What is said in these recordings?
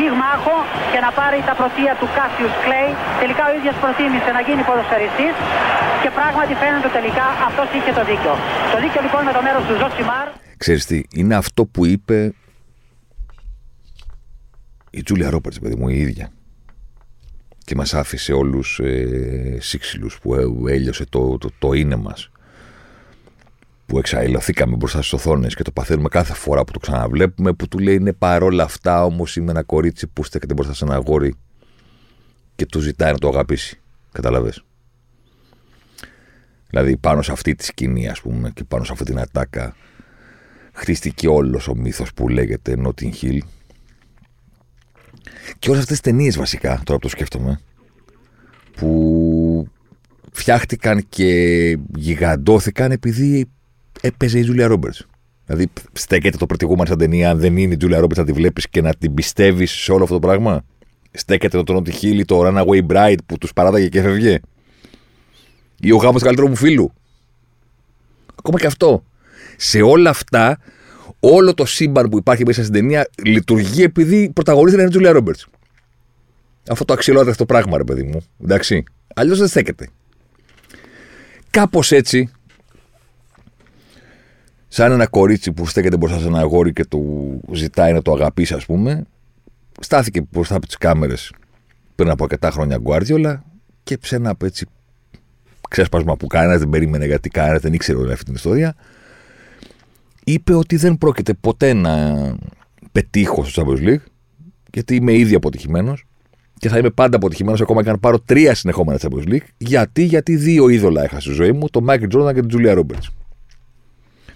πυγμάχο και να πάρει τα πρωτεία του Κάσιους Κλέη. Τελικά ο ίδιος προτίμησε να γίνει ποδοσφαιριστής και πράγματι φαίνεται τελικά αυτός είχε το δίκιο. Το δίκιο λοιπόν με το μέρος του Ζοσιμάρ. Ξέρεις τι, είναι αυτό που είπε η Τζούλια Ρόπερτς, παιδί μου, η ίδια. Και μας άφησε όλους ε, σύξυλους που ε, έλειωσε το, το, το είναι μας που εξαϊλωθήκαμε μπροστά στις οθόνες και το παθαίνουμε κάθε φορά που το ξαναβλέπουμε, που του λέει είναι παρόλα αυτά όμως είμαι ένα κορίτσι που στέκεται μπροστά σε ένα αγόρι και του ζητάει να το αγαπήσει. Καταλαβέ. Δηλαδή πάνω σε αυτή τη σκηνή, ας πούμε, και πάνω σε αυτή την ατάκα, χτίστηκε όλος ο μύθος που λέγεται Notting Hill. Και όλες αυτές τις ταινίες βασικά, τώρα που το σκέφτομαι, που φτιάχτηκαν και γιγαντώθηκαν επειδή έπαιζε η Τζούλια Ρόμπερτς. Δηλαδή, στέκεται το προηγούμενο σαν ταινία, αν δεν είναι η Τζούλια Ρόμπερτς να τη βλέπεις και να την πιστεύεις σε όλο αυτό το πράγμα. Στέκεται το Τρόντι Χίλι, το Runaway Bride που τους παράταγε και έφευγε. Ή ο γάμος του καλύτερου μου φίλου. Ακόμα και αυτό. Σε όλα αυτά, όλο το σύμπαν που υπάρχει μέσα στην ταινία λειτουργεί επειδή πρωταγωνίστρια είναι η Τζούλια Ρόμπερτς. Αυτό το αξιολόγητο αυτό το πράγμα, ρε παιδί μου. Εντάξει. Αλλιώς δεν στέκεται. Κάπως έτσι, σαν ένα κορίτσι που στέκεται μπροστά σε ένα αγόρι και του ζητάει να το αγαπήσει, ας πούμε, στάθηκε μπροστά από τις κάμερες πριν από αρκετά χρόνια Γκουάρδιολα και σε ένα έτσι ξέσπασμα που κανένας δεν περίμενε γιατί κανένας δεν ήξερε όλη αυτή την ιστορία. Είπε ότι δεν πρόκειται ποτέ να πετύχω στο Champions League, γιατί είμαι ήδη αποτυχημένος και θα είμαι πάντα αποτυχημένος ακόμα και αν πάρω τρία συνεχόμενα Champions League. Γιατί, γιατί δύο είδωλα έχασα στη ζωή μου, τον Μάικλ Τζόρνταν και τον Τζούλια Ρόμπερτ.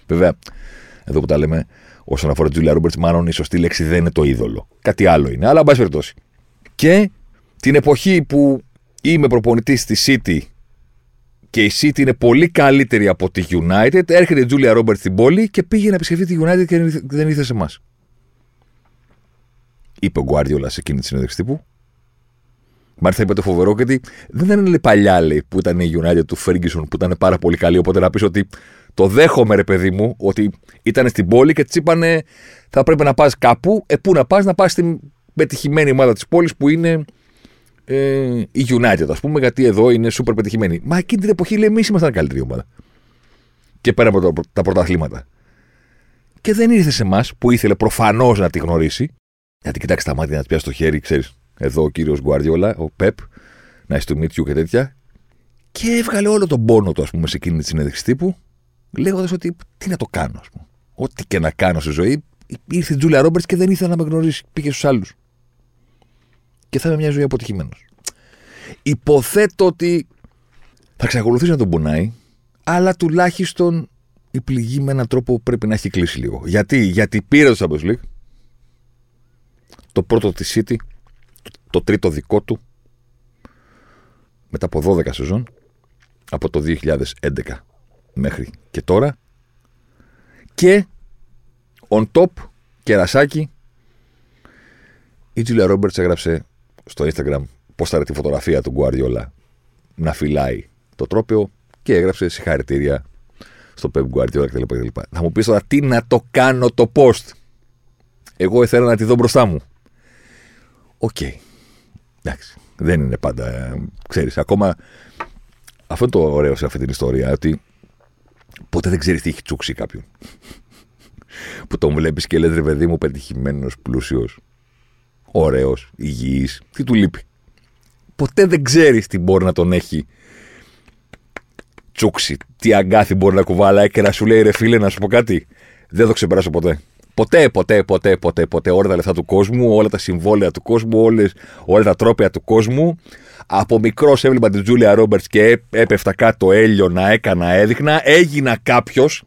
Βέβαια, εδώ που τα λέμε, όσον αφορά τη Τζούλια Ρόμπερτς, μάλλον η σωστή λέξη δεν είναι το είδωλο. Κάτι άλλο είναι. Αλλά, εν πάση περιπτώσει. Και την εποχή που είμαι προπονητής στη City και η City είναι πολύ καλύτερη από τη United, έρχεται η Τζούλια Ρόμπερτς στην πόλη και πήγε να επισκεφτεί τη United και δεν ήρθε σε εμάς. Είπε ο Γκουάρδιολα σε εκείνη τη συνέντευξη τύπου. Μάλιστα είπε το φοβερό γιατί δεν είναι παλιά λέει, που ήταν η United του Ferguson που ήταν πάρα πολύ καλή. Οπότε να πεις ότι το δέχομαι, ρε παιδί μου, ότι ήταν στην πόλη και της είπανε θα πρέπει να πας κάπου. Ε, πού να πας, να πας στην πετυχημένη ομάδα της πόλης που είναι ε, η United, ας πούμε, γιατί εδώ είναι super πετυχημένη. Μα εκείνη την εποχή λέει: Εμείς ήμασταν καλύτερη ομάδα. Και πέρα από τα πρωταθλήματα. Και δεν ήρθε σε εμάς που ήθελε προφανώς να τη γνωρίσει. Γιατί κοιτάξει τα μάτια να της πιάσει το χέρι, ξέρεις. Εδώ ο κύριος Γκουαρδιόλα, ο Πεπ, να είσαι του Μίτσιου και τέτοια. Και έβγαλε όλο τον πόνο του, ας πούμε, σε εκείνη τη συνέντευξη τύπου λέγοντας ότι τι να το κάνω, ας πούμε. Ό,τι και να κάνω στη ζωή, ήρθε η Τζούλια Ρόμπερτς και δεν ήθελε να με γνωρίσει. Πήγε στους άλλους. Και θα είμαι μια ζωή αποτυχημένος. Υποθέτω ότι θα εξακολουθήσει να τον πονάει, αλλά τουλάχιστον η πληγή με έναν τρόπο πρέπει να έχει κλείσει λίγο. Γιατί, Γιατί πήρε το Champions League, το πρώτο της City, το τρίτο δικό του, μετά από 12 σεζόν, από το 2011 μέχρι και τώρα. Και on top, κερασάκι, η Τζούλια Ρόμπερτς έγραψε στο Instagram πώς θα τη φωτογραφία του Γκουαριόλα να φυλάει το τρόπαιο και έγραψε συγχαρητήρια στο Pep Guardiola κτλ. Θα μου πεις τώρα τι να το κάνω το post; Εγώ ήθελα να τη δω μπροστά μου. OK. Okay. Εντάξει. Δεν είναι πάντα, ξέρεις, ακόμα αυτό είναι το ωραίο σε αυτή την ιστορία, ότι Ποτέ δεν ξέρεις τι έχει τσούξει κάποιον. που τον βλέπεις και λες ρε παιδί μου πετυχημένος, πλούσιος, ωραίος, υγιής. Τι του λείπει. Ποτέ δεν ξέρεις τι μπορεί να τον έχει τσούξει. Τι αγκάθι μπορεί να κουβαλάει και να σου λέει ρε φίλε να σου πω κάτι. Δεν το ξεπεράσω ποτέ. Ποτέ, ποτέ, ποτέ, ποτέ, ποτέ. Όλα τα λεφτά του κόσμου, όλα τα συμβόλαια του κόσμου, όλες, όλα τα τρόπια του κόσμου. Από μικρός έβλεπα την Τζούλια Ρόμπερτς και έπεφτα κάτω έλιο να έκανα, έδειχνα. Έγινα κάποιος.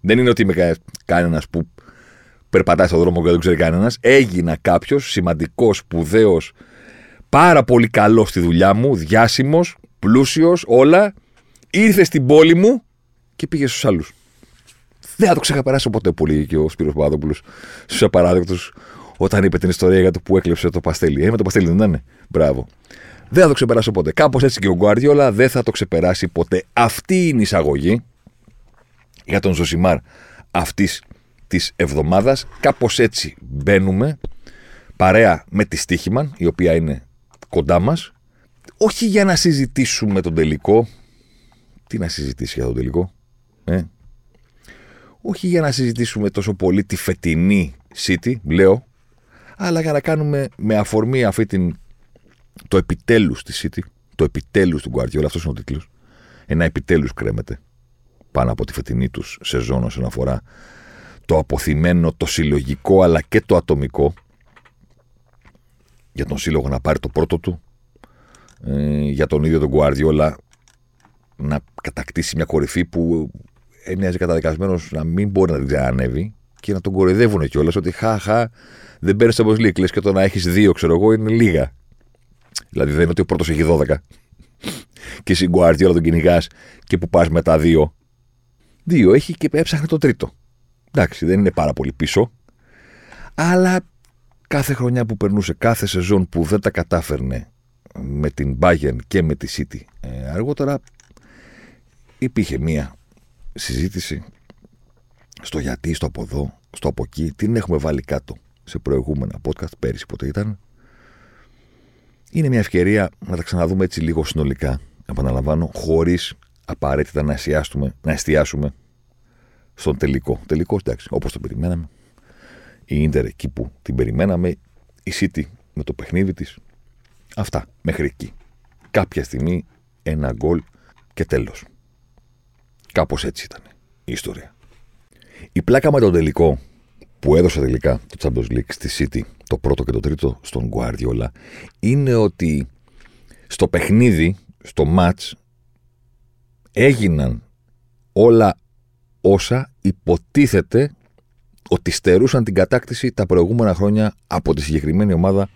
Δεν είναι ότι είμαι κανένας που περπατάει στον δρόμο και δεν ξέρει κανένας. Έγινα κάποιος σημαντικός, σπουδαίος, πάρα πολύ καλός στη δουλειά μου, διάσημος, πλούσιος, όλα. Ήρθε στην πόλη μου και πήγε στους άλλους. Δεν θα το ξεχαπεράσω ποτέ πολύ και ο Σπύρος Παπαδόπουλος στους απαράδεκτους όταν είπε την ιστορία για το που έκλεψε το παστέλι. Ε, με το παστέλι δεν ήταν. Μπράβο. Δεν θα το ξεπεράσω ποτέ. Κάπως έτσι και ο Γκουαρδιόλα δεν θα το ξεπεράσει ποτέ. Αυτή είναι η εισαγωγή για τον Ζωσιμάρ αυτής της εβδομάδας. Κάπως έτσι μπαίνουμε παρέα με τη Στίχημαν, η οποία είναι κοντά μας. Όχι για να συζητήσουμε τον τελικό. Τι να συζητήσει για τον τελικό, ε; Όχι για να συζητήσουμε τόσο πολύ τη φετινή City, λέω, αλλά για να κάνουμε με αφορμή αυτή την, το επιτέλους της City, το επιτέλους του Guardiola, αυτός είναι ο τίτλος, ένα επιτέλους κρέμεται πάνω από τη φετινή τους σεζόν όσον αφορά το αποθυμένο, το συλλογικό αλλά και το ατομικό για τον σύλλογο να πάρει το πρώτο του, ε, για τον ίδιο τον Guardiola να κατακτήσει μια κορυφή που έμοιαζε καταδικασμένος να μην μπορεί να την ξανανεύει και να τον κοροϊδεύουν κιόλας ότι χαχα δεν παίρνεις όπως λέει. και το να έχεις δύο, ξέρω εγώ, είναι λίγα. Δηλαδή δεν είναι ότι ο πρώτος έχει 12 και εσύ Guardiola τον κυνηγάς και που πας μετά δύο. Δύο έχει και έψαχνε το τρίτο. Εντάξει, δεν είναι πάρα πολύ πίσω. Αλλά κάθε χρονιά που περνούσε, κάθε σεζόν που δεν τα κατάφερνε με την Bayern και με τη City ε, αργότερα υπήρχε μία συζήτηση στο γιατί, στο από εδώ, στο από εκεί, την έχουμε βάλει κάτω σε προηγούμενα podcast, πέρυσι πότε ήταν. Είναι μια ευκαιρία να τα ξαναδούμε έτσι λίγο συνολικά, επαναλαμβάνω, χωρίς απαραίτητα να εστιάσουμε, να εστιάσουμε στον τελικό. Τελικό, εντάξει, όπως το περιμέναμε. Η ντερ εκεί που την περιμέναμε, η City με το παιχνίδι της. Αυτά, μέχρι εκεί. Κάποια στιγμή ένα γκολ και τέλος. Κάπως έτσι ήταν η ιστορία. Η πλάκα με τον τελικό που έδωσε τελικά το Champions League στη City, το πρώτο και το τρίτο στον Guardiola, είναι ότι στο παιχνίδι, στο match, έγιναν όλα όσα υποτίθεται ότι στερούσαν την κατάκτηση τα προηγούμενα χρόνια από τη συγκεκριμένη ομάδα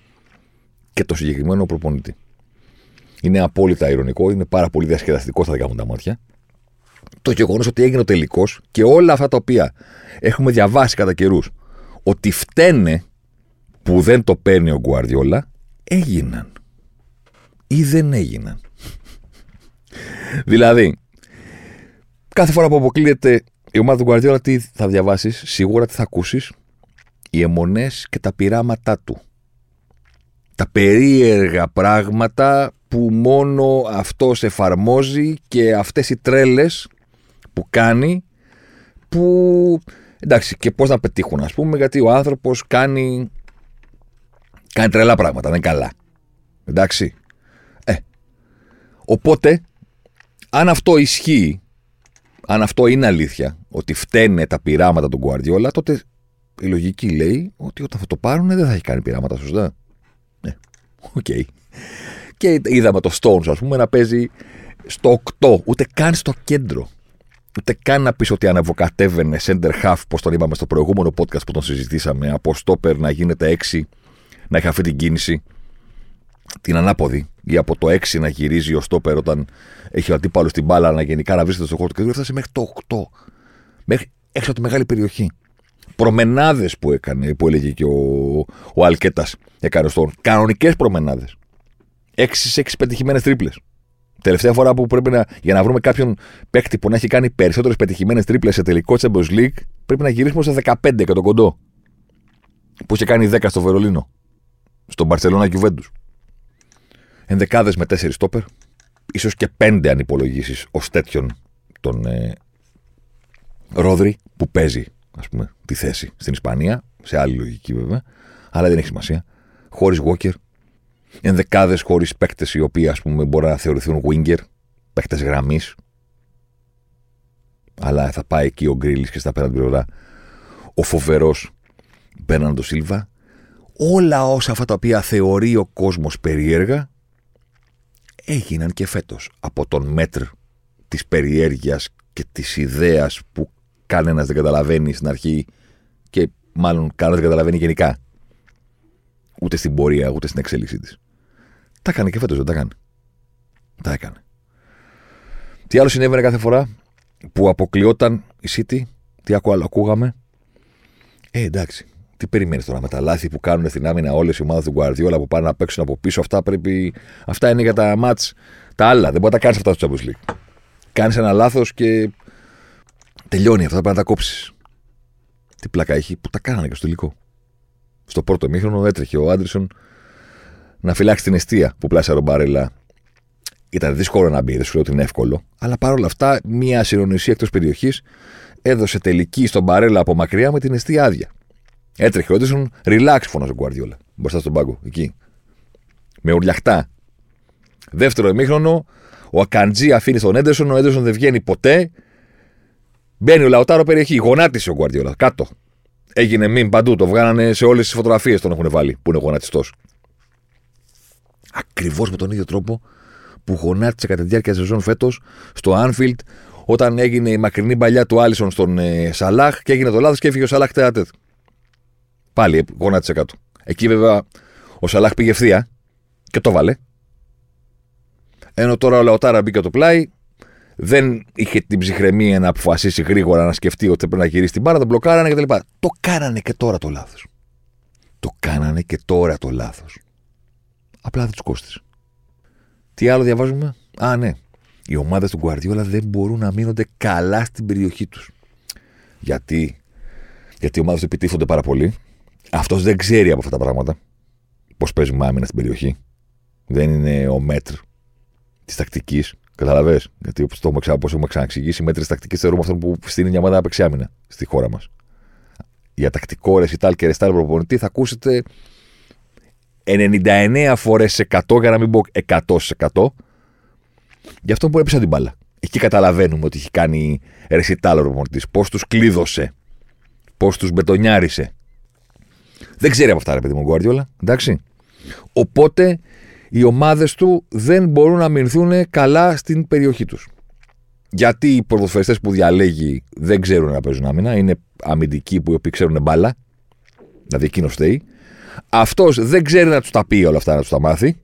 και το συγκεκριμένο προπονητή. Είναι απόλυτα ηρωνικό, είναι πάρα πολύ διασκεδαστικό στα δικά μου τα μάτια το γεγονός ότι έγινε ο τελικός και όλα αυτά τα οποία έχουμε διαβάσει κατά καιρούς ότι φταίνε που δεν το παίρνει ο Γκουαρδιόλα έγιναν ή δεν έγιναν. δηλαδή, κάθε φορά που αποκλείεται η ομάδα του Γκουαρδιόλα, τι θα διαβάσεις, σίγουρα τι θα ακούσεις, οι αιμονές και τα πειράματά του. Τα περίεργα πράγματα που μόνο αυτός εφαρμόζει και αυτές οι τρέλες που κάνει που εντάξει και πώς να πετύχουν ας πούμε γιατί ο άνθρωπος κάνει κάνει τρελά πράγματα, δεν είναι καλά. Εντάξει. Ε, οπότε αν αυτό ισχύει αν αυτό είναι αλήθεια ότι φταίνε τα πειράματα του Guardiola τότε η λογική λέει ότι όταν θα το πάρουν δεν θα έχει κάνει πειράματα σωστά. Ναι, OK. Okay. Και είδαμε τον Stones, ας πούμε, να παίζει στο 8, ούτε καν στο κέντρο. Ούτε καν να πεις ότι ανεβοκατέβαινε center half, πώς τον είπαμε στο προηγούμενο podcast που τον συζητήσαμε, από stopper να γίνεται 6, να έχει αυτή την κίνηση, την ανάποδη, ή από το 6 να γυρίζει ο stopper όταν έχει ο αντίπαλος την μπάλα, να γενικά να βρίσκεται στο χώρο του κέντρου, έφτασε μέχρι το 8. Μέχρι έξω από τη μεγάλη περιοχή. Προμενάδες που έκανε, που έλεγε και ο, ο Αλκέτας, έκανε στον. Κανονικές προμενάδες. 6 σε 6 πετυχημένες τρίπλες. Τελευταία φορά που πρέπει να, για να βρούμε κάποιον παίκτη που να έχει κάνει περισσότερες πετυχημένες τρίπλες σε τελικό Champions League, πρέπει να γυρίσουμε σε 15 και τον κοντό. Που είχε κάνει 10 στο Βερολίνο. Στον Μπαρσελόνα Γιουβέντους. Ενδεκάδες με 4 στόπερ. ίσως και 5 αν υπολογίσεις ως τέτοιον τον ε, Ρόδρυ που παίζει ας πούμε, τη θέση στην Ισπανία. Σε άλλη λογική βέβαια. Αλλά δεν έχει σημασία. Χωρίς Walker, ενδεκάδε χωρίς παίκτες οι οποίοι ας πούμε μπορεί να θεωρηθούν winger, παίκτες γραμμής. Αλλά θα πάει εκεί ο Γκρίλης και στα πέρα την πλευρά ο φοβερός Μπέρναντο Σίλβα. Όλα όσα αυτά τα οποία θεωρεί ο κόσμος περίεργα έγιναν και φέτος από τον μέτρ της περιέργειας και της ιδέας που κανένας δεν καταλαβαίνει στην αρχή και μάλλον κανένας δεν καταλαβαίνει γενικά. Ούτε στην πορεία, ούτε στην εξέλιξή της. Τα έκανε και φέτος, δεν τα έκανε. Τα έκανε. Τι άλλο συνέβαινε κάθε φορά που αποκλειόταν η City, τι ακού- ακούγαμε. Ε, εντάξει. Τι περιμένεις τώρα με τα λάθη που κάνουν στην άμυνα όλες οι ομάδες του Guardiola που πάνε να παίξουν από πίσω. Αυτά, πρέπει... αυτά είναι για τα μάτς τα άλλα. Δεν μπορεί να τα κάνεις αυτά στο Champions League. Κάνεις ένα λάθος και τελειώνει. Αυτά πρέπει να τα κόψεις. Τι πλάκα έχει που τα κάνανε και στο τελικό. Στο πρώτο μήχρονο έτρεχε ο Άντρισον να φυλάξει την αιστεία που πλάσε ο Μπάρελα. Ήταν δύσκολο να μπει, δεν σου λέω ότι είναι εύκολο. Αλλά παρόλα αυτά, μία συνονισία εκτός περιοχής έδωσε τελική στον Μπαρέλα από μακριά με την αιστεία άδεια. Έτρεχε ο Έντεσον, relax φωνάζει ο Γκουαρδιόλα. Μπροστά στον πάγκο, εκεί. Με ουρλιαχτά. Δεύτερο ημίχρονο, ο Ακαντζή αφήνει στον Έντεσον, ο Έντεσον δεν βγαίνει ποτέ. Μπαίνει ο Λαοτάρο περιοχή, γονάτισε ο Γκουαρδιόλα. Κάτω. Έγινε μήν παντού, το βγάλανε σε όλες τις φωτογραφίες τον έχουν βάλει που είναι γονατιστός. Ακριβώς με τον ίδιο τρόπο που γονάτισε κατά τη διάρκεια της σεζόν φέτος στο Anfield όταν έγινε η μακρινή παλιά του Άλισον στον ε, Σαλάχ και έγινε το λάθος και έφυγε ο Σαλάχ τεατέτ. Πάλι ε, γονάτισε κάτω. Εκεί βέβαια ο Σαλάχ πήγε ευθεία και το βάλε. Ενώ τώρα ο Λαοτάρα μπήκε το πλάι, δεν είχε την ψυχραιμία να αποφασίσει γρήγορα να σκεφτεί ότι πρέπει να γυρίσει την μπάρα, τον μπλοκάρανε κτλ. Το κάνανε και τώρα το λάθος. Το κάνανε και τώρα το λάθος. Απλά δεν τους κόστησε. Τι άλλο διαβάζουμε; Α, ναι. Οι ομάδες του Γκουαρδιόλα δεν μπορούν να μείνονται καλά στην περιοχή τους. Γιατί, γιατί οι ομάδες του επιτίθονται πάρα πολύ. Αυτός δεν ξέρει από αυτά τα πράγματα. Πώς παίζουμε άμυνα στην περιοχή. Δεν είναι ο μέτρ της τακτικής. Καταλαβέ. Γιατί όπως το έχουμε, ξα... όπως έχουμε ξαναξηγήσει, οι μέτρες της τακτικής θεωρούμε αυτόν που στείλει μια ομάδα να παίξει άμυνα στη χώρα μας. Για τακτικό ρεσιτάλ και ρεστάλ προπονητή θα ακούσετε 99 φορές 100 για να μην πω 100% για αυτό που έπεισα την μπάλα. Εκεί καταλαβαίνουμε ότι έχει κάνει ρεσιτάλ ο προπονητή. Πώς τους κλείδωσε. Πώς τους μπετονιάρισε. Δεν ξέρει από αυτά, ρε παιδί μου, Γκουardiola. Εντάξει. Οπότε οι ομάδες του δεν μπορούν να μηνθούν καλά στην περιοχή τους. Γιατί οι ποδοσφαιριστέ που διαλέγει δεν ξέρουν να παίζουν άμυνα. Είναι αμυντικοί που οι οποίοι ξέρουν μπάλα. Δηλαδή εκείνος φταίει. Αυτός δεν ξέρει να τους τα πει όλα αυτά, να τους τα μάθει.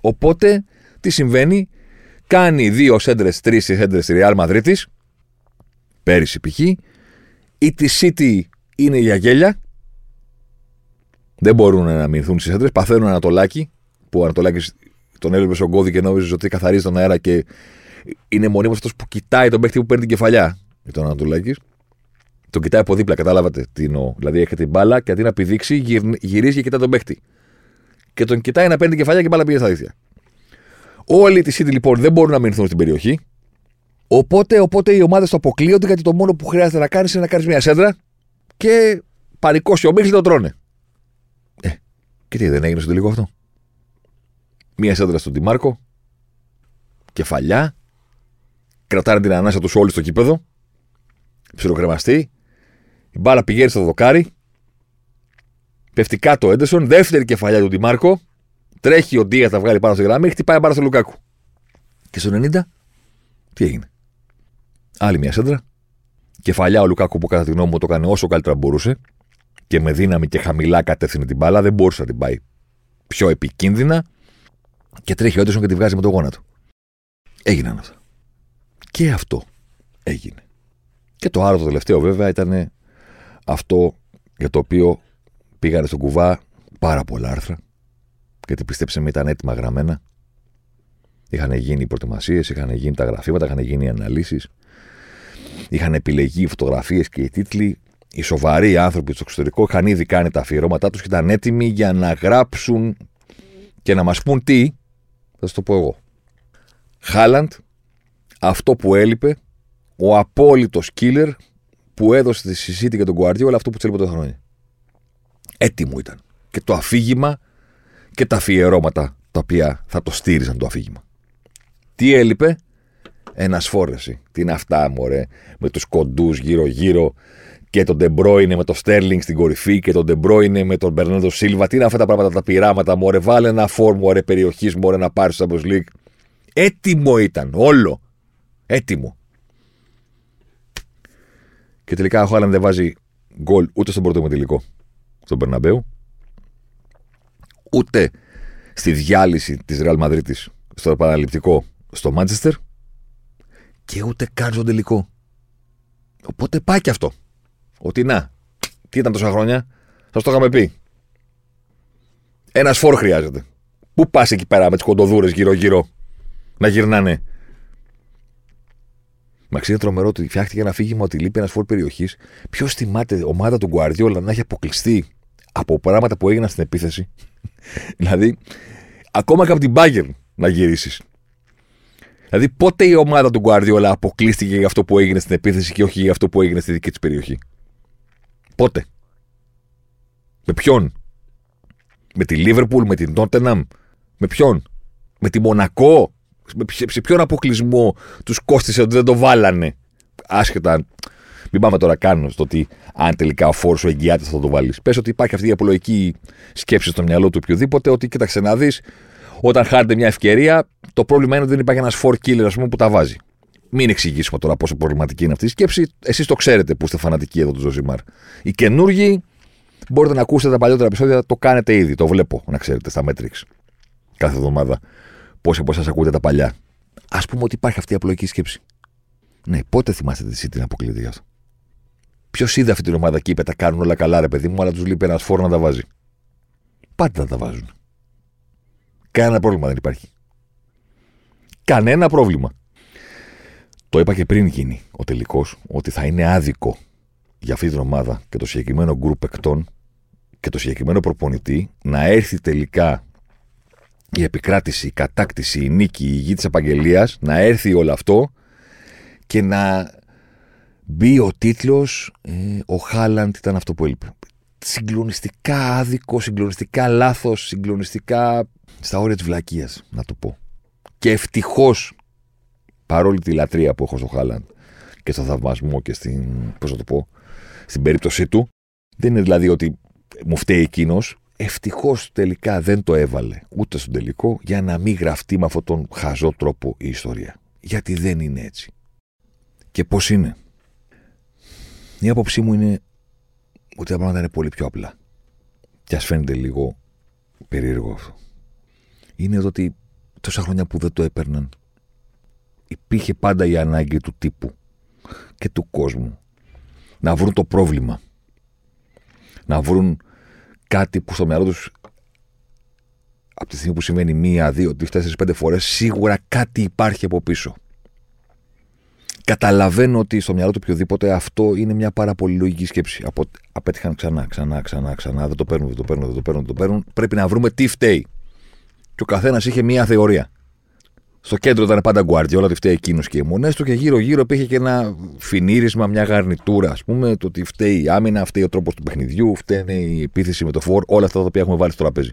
Οπότε τι συμβαίνει, κάνει δύο σέντρες, τρεις σέντρες στη Real Madrid, πέρυσι π.χ. Η τη City είναι για γέλια. Δεν μπορούν να μηνθούν στις σέντρες. Παθαίνουν Ανατολάκι, που ο Ανατολάκης τον έλειπε στον κώδη και νόμιζες ότι καθαρίζει τον αέρα και είναι μονίμως αυτός που κοιτάει τον παίχτη που παίρνει την κεφαλιά. Τον Ανατολάκης. Τον κοιτάει από δίπλα, κατάλαβατε τι εννοώ. Δηλαδή έχετε την μπάλα και αντί να πηδήξει, γυρ- γυρίζει και κοιτάει τον παίχτη. Και τον κοιτάει να παίρνει την κεφαλιά και η μπάλα πήγε στα δίχτυα. Όλοι τη City λοιπόν δεν μπορούν να μηνθούν στην περιοχή. Οπότε, οπότε οι ομάδες το αποκλείονται γιατί το μόνο που χρειάζεται να κάνεις είναι να κάνεις μια σέντρα και πανικό ο Μίχλη το τρώνε. Ε, και τι δεν έγινε στο τελικό αυτό; Μια σέντρα στον Τιμάρκο, κεφαλιά, κρατάνε την ανάσα τους όλοι στο κήπεδο, ψιλοκρεμαστεί, η μπάλα πηγαίνει στο δοκάρι, πέφτει κάτω ο Έντεσον, δεύτερη κεφαλιά του Τιμάρκο, τρέχει ο Ντίας, τα βγάλει πάνω στη γραμμή, χτυπάει μπάλα στο Λουκάκου. Και στο 90, τι έγινε; Άλλη μια σέντρα. Κεφαλιά ο Λουκάκου που κατά τη γνώμη μου το έκανε όσο καλύτερα μπορούσε και με δύναμη και χαμηλά κατεύθυνε την μπάλα, δεν μπορούσε να την πάει πιο επικίνδυνα και τρέχει ο Έντεσον και τη βγάζει με το γόνατο. Έγιναν αυτά. Και αυτό έγινε. Και το άλλο το τελευταίο βέβαια ήταν αυτό για το οποίο πήγανε στον κουβά πάρα πολλά άρθρα. Γιατί πιστέψτε με, ήταν έτοιμα γραμμένα. Είχαν γίνει οι προετοιμασίες, είχαν γίνει τα γραφήματα, είχαν γίνει οι αναλύσεις. Είχαν επιλεγεί οι φωτογραφίες και οι τίτλοι. Οι σοβαροί άνθρωποι στο εξωτερικό είχαν ήδη κάνει τα αφιερώματά τους και ήταν έτοιμοι για να γράψουν και να μας πούν τι. Θα σας το πω εγώ. Χάλαντ, αυτό που έλειπε, ο απόλυτος killer που έδωσε τη συζήτηση για τον Guardiola αυτό που του έλειπε τα χρόνια. Έτοιμο ήταν. Και το αφήγημα και τα αφιερώματα τα οποία θα το στήριζαν το αφήγημα. Τι έλειπε, ένας φορ, ρε συ. Τι είναι αυτά, μωρέ, με τους κοντούς γύρω-γύρω και τον Ντεμπρόινε με τον Στέρλινγκ στην κορυφή και τον Ντεμπρόινε με τον Μπερνάντο Σίλβα. Τι είναι αυτά τα πράγματα, τα πειράματα, μωρέ, βάλε ένα φορ, μωρέ, περιοχής, μωρέ, να πάρεις στο Champions League. Έτοιμο ήταν, όλο. Έτοιμο. Και τελικά ο Χάλαν δεν βάζει γκολ ούτε στον πρώτο τελικό στον Περναμπέου, ούτε στη διάλυση της Real Madrid στο επαναληπτικό στο Μάντσεστερ και ούτε καν στον τελικό. Οπότε πάει και αυτό. Ότι να, τι ήταν τόσα χρόνια, σας το είχαμε πει. Ένας φόρ χρειάζεται. Πού πας εκεί πέρα με τις κοντοδούρες γύρω-γύρω να γυρνάνε. Μα είναι τρομερό ότι φτιάχτηκε ένα φύγημα ότι λείπει ένας φόρ περιοχής. Ποιος θυμάται ομάδα του Γκουαρδιόλα να έχει αποκλειστεί από πράγματα που έγιναν στην επίθεση; δηλαδή, ακόμα και από την Bayern να γυρίσεις. Δηλαδή, πότε η ομάδα του Γκουαρδιόλα αποκλείστηκε για αυτό που έγινε στην επίθεση και όχι για αυτό που έγινε στη δική της περιοχή; Πότε; Με ποιον; Με τη Λίβερπουλ, με την Τότεναμ. Με ποιον; Με τη Μονακό. Σε ποιον αποκλεισμό τους κόστησε ότι δεν το βάλανε; Άσχετα. Μην πάμε τώρα καν στο ότι αν τελικά ο φόρος σου εγγυάται θα το βάλεις. Πες ότι υπάρχει αυτή η απολογική σκέψη στο μυαλό του οποιοδήποτε ότι κοίταξε να δεις, όταν χάνεται μια ευκαιρία, το πρόβλημα είναι ότι δεν υπάρχει ένας four killer πούμε, που τα βάζει. Μην εξηγήσουμε τώρα πόσο προβληματική είναι αυτή η σκέψη. Εσείς το ξέρετε που είστε φανατικοί εδώ του Ζοσιμάρ. Οι καινούργοι μπορείτε να ακούσετε τα παλιότερα επεισόδια, το κάνετε ήδη. Το βλέπω, να ξέρετε, στα metrics. Κάθε εβδομάδα. Πόσοι από εσάς ακούτε τα παλιά. Ας πούμε ότι υπάρχει αυτή η απλοϊκή σκέψη. Ναι, πότε θυμάστε τη Σίτι να αποκλείεται γι' αυτό; Ποιος είδε αυτή την ομάδα και είπε τα κάνουν όλα καλά, ρε παιδί μου, αλλά τους λείπει ένας φορ να τα βάζει. Πάντα θα τα βάζουν. Κανένα πρόβλημα δεν υπάρχει. Κανένα πρόβλημα. Το είπα και πριν γίνει ο τελικός ότι θα είναι άδικο για αυτή την ομάδα και το συγκεκριμένο γκρουπ εκτών και το συγκεκριμένο προπονητή να έρθει τελικά η επικράτηση, η κατάκτηση, η νίκη, η γη της επαγγελίας, να έρθει όλο αυτό και να μπει ο τίτλος ε, Ο Χάλαντ ήταν αυτό που έλειπε. Συγκλονιστικά άδικο, συγκλονιστικά λάθος, συγκλονιστικά στα όρια της βλακείας, να το πω. Και ευτυχώς, παρόλη τη λατρεία που έχω στο Χάλαντ και στο θαυμασμό και στην, πώς να το πω, στην περίπτωσή του, δεν είναι δηλαδή ότι μου φταίει εκείνος. Ευτυχώς τελικά δεν το έβαλε ούτε στον τελικό για να μην γραφτεί με αυτόν τον χαζό τρόπο η ιστορία. Γιατί δεν είναι έτσι. Και πώς είναι. Η άποψή μου είναι ότι τα πράγματα είναι πολύ πιο απλά. Και ας φαίνεται λίγο περίεργο αυτό. Είναι εδώ ότι τόσα χρόνια που δεν το έπαιρναν, υπήρχε πάντα η ανάγκη του τύπου και του κόσμου να βρουν το πρόβλημα. Να βρουν κάτι που στο μυαλό τους από τη στιγμή που συμβαίνει μία, δύο, τρεις, τέσσερις, πέντε φορές, σίγουρα κάτι υπάρχει από πίσω. Καταλαβαίνω ότι στο μυαλό του οποιοδήποτε αυτό είναι μια πάρα πολύ λογική σκέψη. Απο... Απέτυχαν ξανά, ξανά, ξανά, ξανά. Δεν το παίρνουν, δεν το παίρνουν, δεν το παίρνουν, δεν το παίρνουν. Πρέπει να βρούμε τι φταίει. Και ο καθένας είχε μια θεωρία. Στο κέντρο ήταν πάντα γκουάρτια, όλα ότι φταίει εκείνος και οι μονές του και γύρω-γύρω υπήρχε και ένα φινίρισμα, μια γαρνιτούρα, ας πούμε, το ότι φταίει η άμυνα, φταίει ο τρόπος του παιχνιδιού, φταίνει η επίθεση με το φόρ, όλα αυτά τα οποία έχουμε βάλει στο τραπέζι.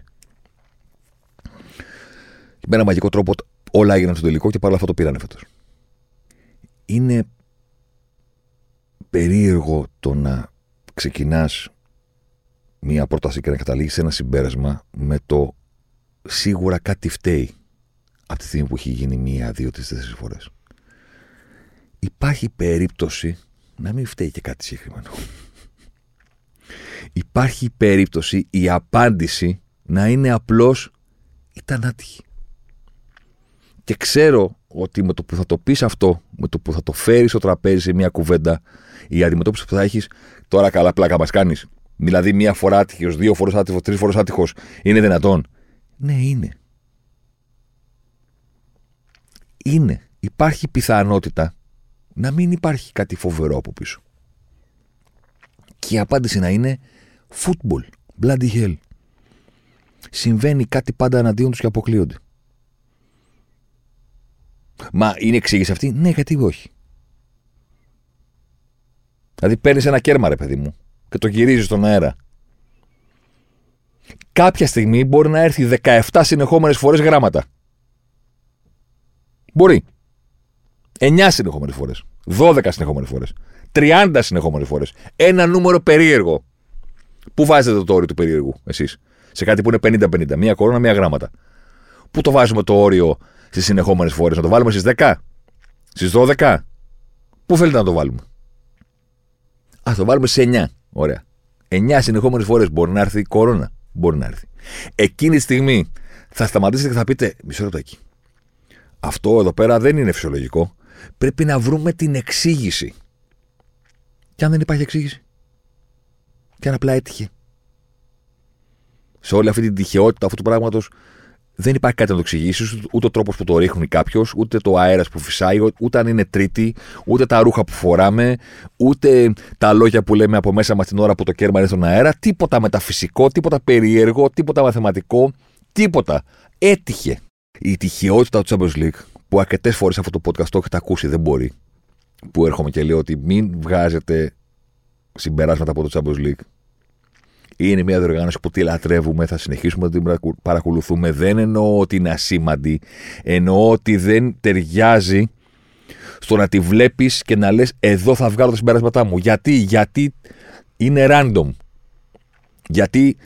Και με ένα μαγικό τρόπο όλα έγιναν στο τελικό και παρόλα αυτά το πήρανε φέτος. Είναι περίεργο το να ξεκινάς μία πρόταση και να καταλήγεις σε ένα συμπέρασμα με το σίγουρα κάτι φταίει από τη στιγμή που έχει γίνει μία, δύο, τρεις, τέσσερις φορές. Υπάρχει περίπτωση να μην φταίει και κάτι συγκεκριμένο. Υπάρχει περίπτωση η απάντηση να είναι απλώς ήταν άτυχη. Και ξέρω ότι με το που θα το πεις αυτό, με το που θα το φέρεις στο τραπέζι σε μια κουβέντα, η αντιμετώπιση που θα έχεις, τώρα καλά πλάκα μας κάνεις. Δηλαδή μία φορά άτυχος, δύο φορές άτυχος, τρεις φορές άτυχος, είναι δυνατόν; Ναι, είναι. Είναι. Υπάρχει πιθανότητα να μην υπάρχει κάτι φοβερό από πίσω. Και η απάντηση να είναι football. Bloody hell. Συμβαίνει κάτι πάντα εναντίον τους και αποκλείονται. Μα είναι εξήγηση αυτή; Ναι, γιατί όχι. Δηλαδή παίρνεις ένα κέρμα, ρε παιδί μου, και το γυρίζεις στον αέρα. Κάποια στιγμή μπορεί να έρθει 17 συνεχόμενες φορές γράμματα. Μπορεί. 9 συνεχόμενες φορές. 12 συνεχόμενες φορές. 30 συνεχόμενες φορές. Ένα νούμερο περίεργο. Πού βάζετε το όριο του περίεργου, εσείς; Σε κάτι που είναι 50-50. Μία κορώνα, μία γράμματα. Πού το βάζουμε το όριο στις συνεχόμενες φορές; Να το βάλουμε στις 10. Στις 12. Πού θέλετε να το βάλουμε; Α το βάλουμε σε 9. Ωραία. 9 συνεχόμενες φορές μπορεί να έρθει η κορώνα. Μπορεί να έρθει. Εκείνη τη στιγμή θα σταματήσετε και θα πείτε μισό λεπτό εκεί. Αυτό εδώ πέρα δεν είναι φυσιολογικό. Πρέπει να βρούμε την εξήγηση. Και αν δεν υπάρχει εξήγηση. Και αν απλά έτυχε. Σε όλη αυτή την τυχεότητα αυτού του πράγματος δεν υπάρχει κάτι να το εξηγήσεις, ούτε ο τρόπος που το ρίχνει κάποιος, ούτε το αέρας που φυσάει, ούτε αν είναι τρίτη, ούτε τα ρούχα που φοράμε, ούτε τα λόγια που λέμε από μέσα μας την ώρα που το κέρμα είναι στον αέρα. Τίποτα μεταφυσικό, τίποτα περίεργο, τίποτα μαθηματικό, τίποτα. Έτυχε. Η τυχεότητα του Champions League, που αρκετές φορές αυτό το podcast το έχετε ακούσει, δεν μπορεί. Που έρχομαι και λέω ότι μην βγάζετε συμπεράσματα από το Champions League είναι μια διοργάνωση που τη λατρεύουμε, θα συνεχίσουμε να την παρακολουθούμε. Δεν εννοώ ότι είναι ασήμαντη. Εννοώ ότι δεν ταιριάζει στο να τη βλέπεις και να λες: Εδώ θα βγάλω τα συμπεράσματά μου. Γιατί, γιατί είναι random. Γιατί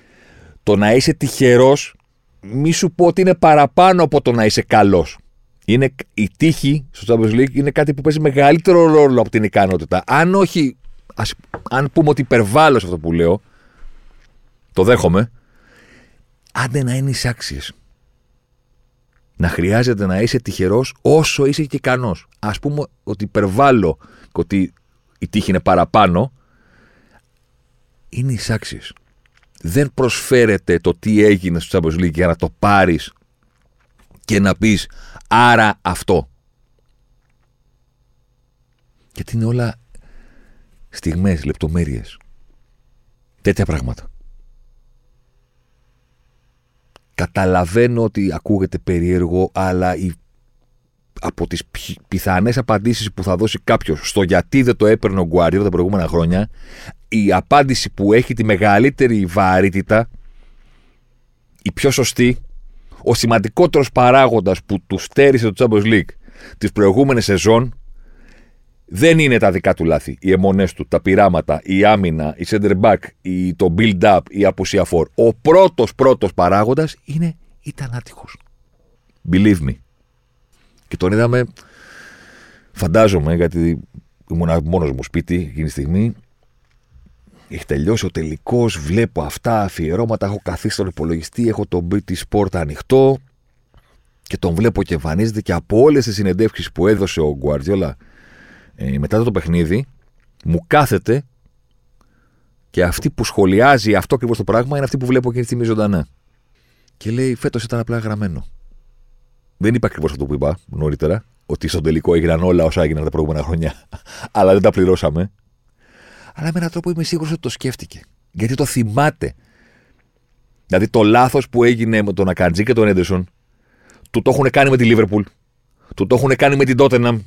το να είσαι τυχερός, μη σου πω ότι είναι παραπάνω από το να είσαι καλός. Είναι, η τύχη στο Champions League είναι κάτι που παίζει μεγαλύτερο ρόλο από την ικανότητα. Αν όχι, ας, αν πούμε ότι υπερβάλλω σε αυτό που λέω, το δέχομαι. Άντε να είναι εισάξιε. Να χρειάζεται να είσαι τυχερός όσο είσαι και ικανός. Α πούμε ότι υπερβάλλω και ότι η τύχη είναι παραπάνω. Είναι εισάξιε. Δεν προσφέρεται το τι έγινε στο Champions League για να το πάρεις και να πεις άρα αυτό. Γιατί είναι όλα στιγμές, λεπτομέρειες. Τέτοια πράγματα. Καταλαβαίνω ότι ακούγεται περίεργο, αλλά η, από τις πιθανές απαντήσεις που θα δώσει κάποιος στο γιατί δεν το έπαιρνε ο Γκουαρίδο τα προηγούμενα χρόνια, η απάντηση που έχει τη μεγαλύτερη βαρύτητα, η πιο σωστή, ο σημαντικότερος παράγοντας που του στέρισε το Champions League τις προηγούμενες σεζόν δεν είναι τα δικά του λάθη. Οι αιμονές του, τα πειράματα, η άμυνα, η center back, η, το build-up, η απουσία for. Ο πρώτος πρώτος παράγοντας είναι ήταν άτυχο. Believe me. Και τον είδαμε, φαντάζομαι, γιατί ήμουν μόνος μου σπίτι εκείνη τη στιγμή. Έχει τελειώσει ο τελικός. Βλέπω αυτά αφιερώματα. Έχω καθίσει στον υπολογιστή. Έχω τον British Sport ανοιχτό. Και τον βλέπω και εμφανίζεται και από όλες τις συνεντεύξεις που έδωσε ο Γκουαρδιόλα ε, μετά το παιχνίδι, μου κάθεται και αυτή που σχολιάζει αυτό ακριβώς το πράγμα είναι αυτή που βλέπω εκείνη τη στιγμή ζωντανά. Και λέει, φέτος ήταν απλά γραμμένο. Δεν είπα ακριβώς αυτό που είπα νωρίτερα, ότι στον τελικό έγιναν όλα όσα έγιναν τα προηγούμενα χρόνια, αλλά δεν τα πληρώσαμε. Αλλά με έναν τρόπο είμαι σίγουρος ότι το σκέφτηκε. Γιατί το θυμάται. Δηλαδή το λάθος που έγινε με τον Ακαντζή και τον Έντερσον, του το έχουν κάνει με τη Λίβερπουλ, του το έχουν κάνει με την Τότεναμ,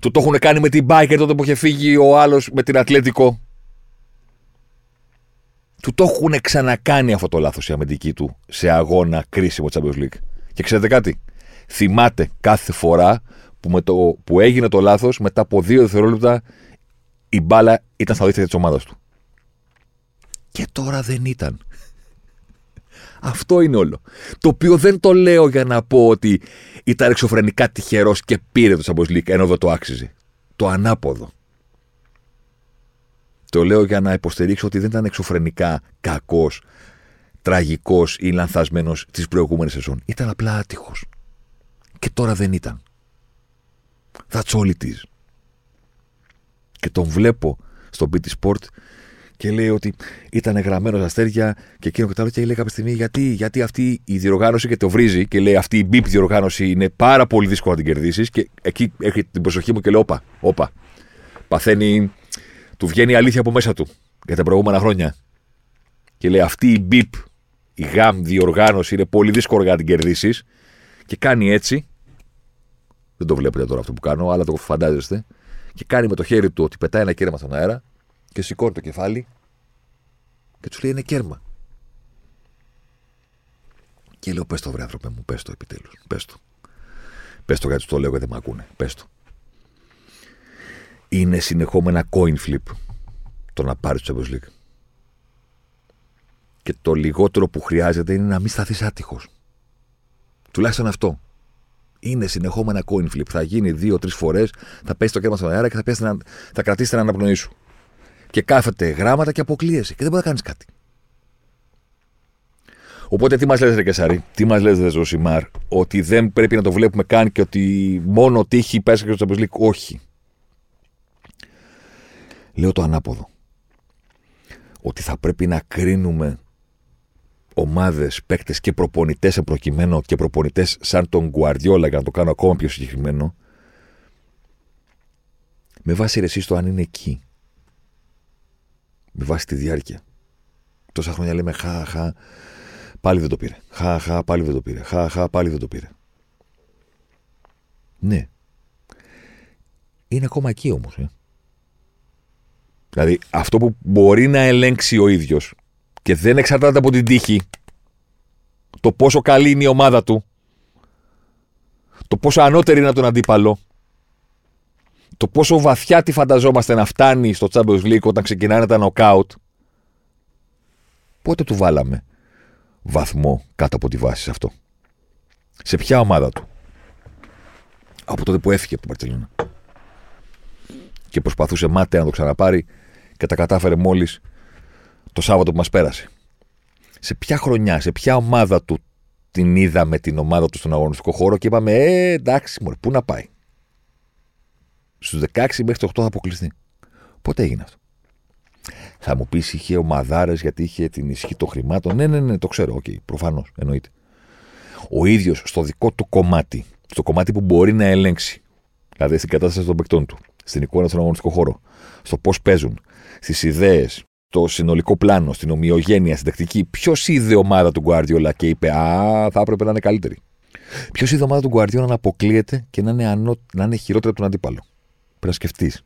του το έχουν κάνει με την Μπάικερ τότε που είχε φύγει ο άλλος με την Ατλέτικο. Του το έχουν ξανακάνει αυτό το λάθος η αμυντική του σε αγώνα κρίσιμο Champions League. Και ξέρετε κάτι, θυμάται κάθε φορά που, με το, που έγινε το λάθος, μετά από δύο δευτερόλεπτα η μπάλα ήταν στα δίχτυα της ομάδας του. Και τώρα δεν ήταν. Αυτό είναι όλο. Το οποίο δεν το λέω για να πω ότι ήταν εξωφρενικά τυχερός και πήρε το Champions League ενώ δεν το άξιζε. Το ανάποδο. Το λέω για να υποστηρίξω ότι δεν ήταν εξωφρενικά κακός, τραγικός ή λανθασμένος τις προηγούμενες σεζόν. Ήταν απλά άτυχος. Και τώρα δεν ήταν. That's all it is. Και τον βλέπω στο BT Sport και λέει ότι ήταν γραμμένο στα αστέρια και εκείνο και το άλλο. Και λέει κάποια στιγμή γιατί, γιατί αυτή η διοργάνωση και το βρίζει και λέει αυτή η μπίπ διοργάνωση είναι πάρα πολύ δύσκολο να την κερδίσεις. Και εκεί έχει την προσοχή μου και λέει: Όπα, όπα. Παθαίνει, του βγαίνει η αλήθεια από μέσα του για τα προηγούμενα χρόνια. Και λέει: Αυτή η μπίπ, η γαμ διοργάνωση είναι πολύ δύσκολο να την κερδίσεις. Και κάνει έτσι. Δεν το βλέπετε τώρα αυτό που κάνω, αλλά το φαντάζεστε. Και κάνει με το χέρι του ότι πετάει ένα κέρμα στον αέρα και σηκώνει το κεφάλι και τους λέει είναι κέρμα. Και λέω πες το βρε άνθρωπε μου, πες το επιτέλους, πες το. Πες το γιατί το λέω και δεν με ακούνε, πες το. Είναι συνεχόμενα coin flip το να πάρεις το Champions League. Και το λιγότερο που χρειάζεται είναι να μην σταθείς άτυχος. Τουλάχιστον αυτό. Είναι συνεχόμενα coin flip. Θα γίνει δύο-τρει φορές, θα πέσει το κέρμα στον αέρα και θα, θα, θα κρατήσει την αναπνοή σου και κάθεται γράμματα και αποκλείεσαι και δεν μπορεί να κάνεις κάτι. Οπότε τι μας λες, Ρε Κεσάρη, τι μας λες, Ρε Ζωσιμάρ, ότι δεν πρέπει να το βλέπουμε καν και ότι μόνο τύχη πέσα και στο Champions League; Όχι. Λέω το ανάποδο. Ότι θα πρέπει να κρίνουμε ομάδες, παίκτες και προπονητές σε προκειμένου και προπονητές σαν τον Γκουαρδιόλα, για να το κάνω ακόμα πιο συγκεκριμένο, με βάση ρε εσείς το αν είναι εκεί. Με βάση τη διάρκεια. Τόσα χρόνια λέμε χα, χα, πάλι δεν το πήρε. Χα, χα, πάλι δεν το πήρε. Χα, χα, πάλι δεν το πήρε. Ναι. Είναι ακόμα εκεί όμως. Ε. Δηλαδή αυτό που μπορεί να ελέγξει ο ίδιος και δεν εξαρτάται από την τύχη το πόσο καλή είναι η ομάδα του, το πόσο ανώτερη είναι τον αντίπαλο, το πόσο βαθιά τη φανταζόμαστε να φτάνει στο Champions League όταν ξεκινάνε τα knockout, πότε του βάλαμε βαθμό κάτω από τη βάση σε αυτό; Σε ποια ομάδα του; Από τότε που έφυγε από την Παρσελόνα. Και προσπαθούσε μάταια να το ξαναπάρει και τα κατάφερε μόλις το Σάββατο που μας πέρασε. Σε ποια χρονιά, σε ποια ομάδα του την είδαμε την ομάδα του στον αγωνιστικό χώρο και είπαμε, ε, εντάξει, μωρέ, πού να πάει. Στους 16 μέχρι το 8 θα αποκλειστεί. Πότε έγινε αυτό; Θα μου πεις είχε ομαδάρες γιατί είχε την ισχύ των χρημάτων; Ναι, ναι, ναι, το ξέρω. OK, okay, προφανώς. Εννοείται. Ο ίδιος στο δικό του κομμάτι, στο κομμάτι που μπορεί να ελέγξει, δηλαδή στην κατάσταση των παικτών του, στην εικόνα στον αγωνιστικό χώρο, στο πώς παίζουν, στις ιδέες, στο συνολικό πλάνο, στην ομοιογένεια, στην τακτική, ποιος είδε ομάδα του Γκουάρδιολα και είπε Α, θα έπρεπε να είναι καλύτερη. Ποιος είδε ομάδα του Γκουάρδιολα να αποκλείεται και να είναι, ανώ, να είναι χειρότερη από τον αντίπαλο. Πρέπει να σκεφτείς.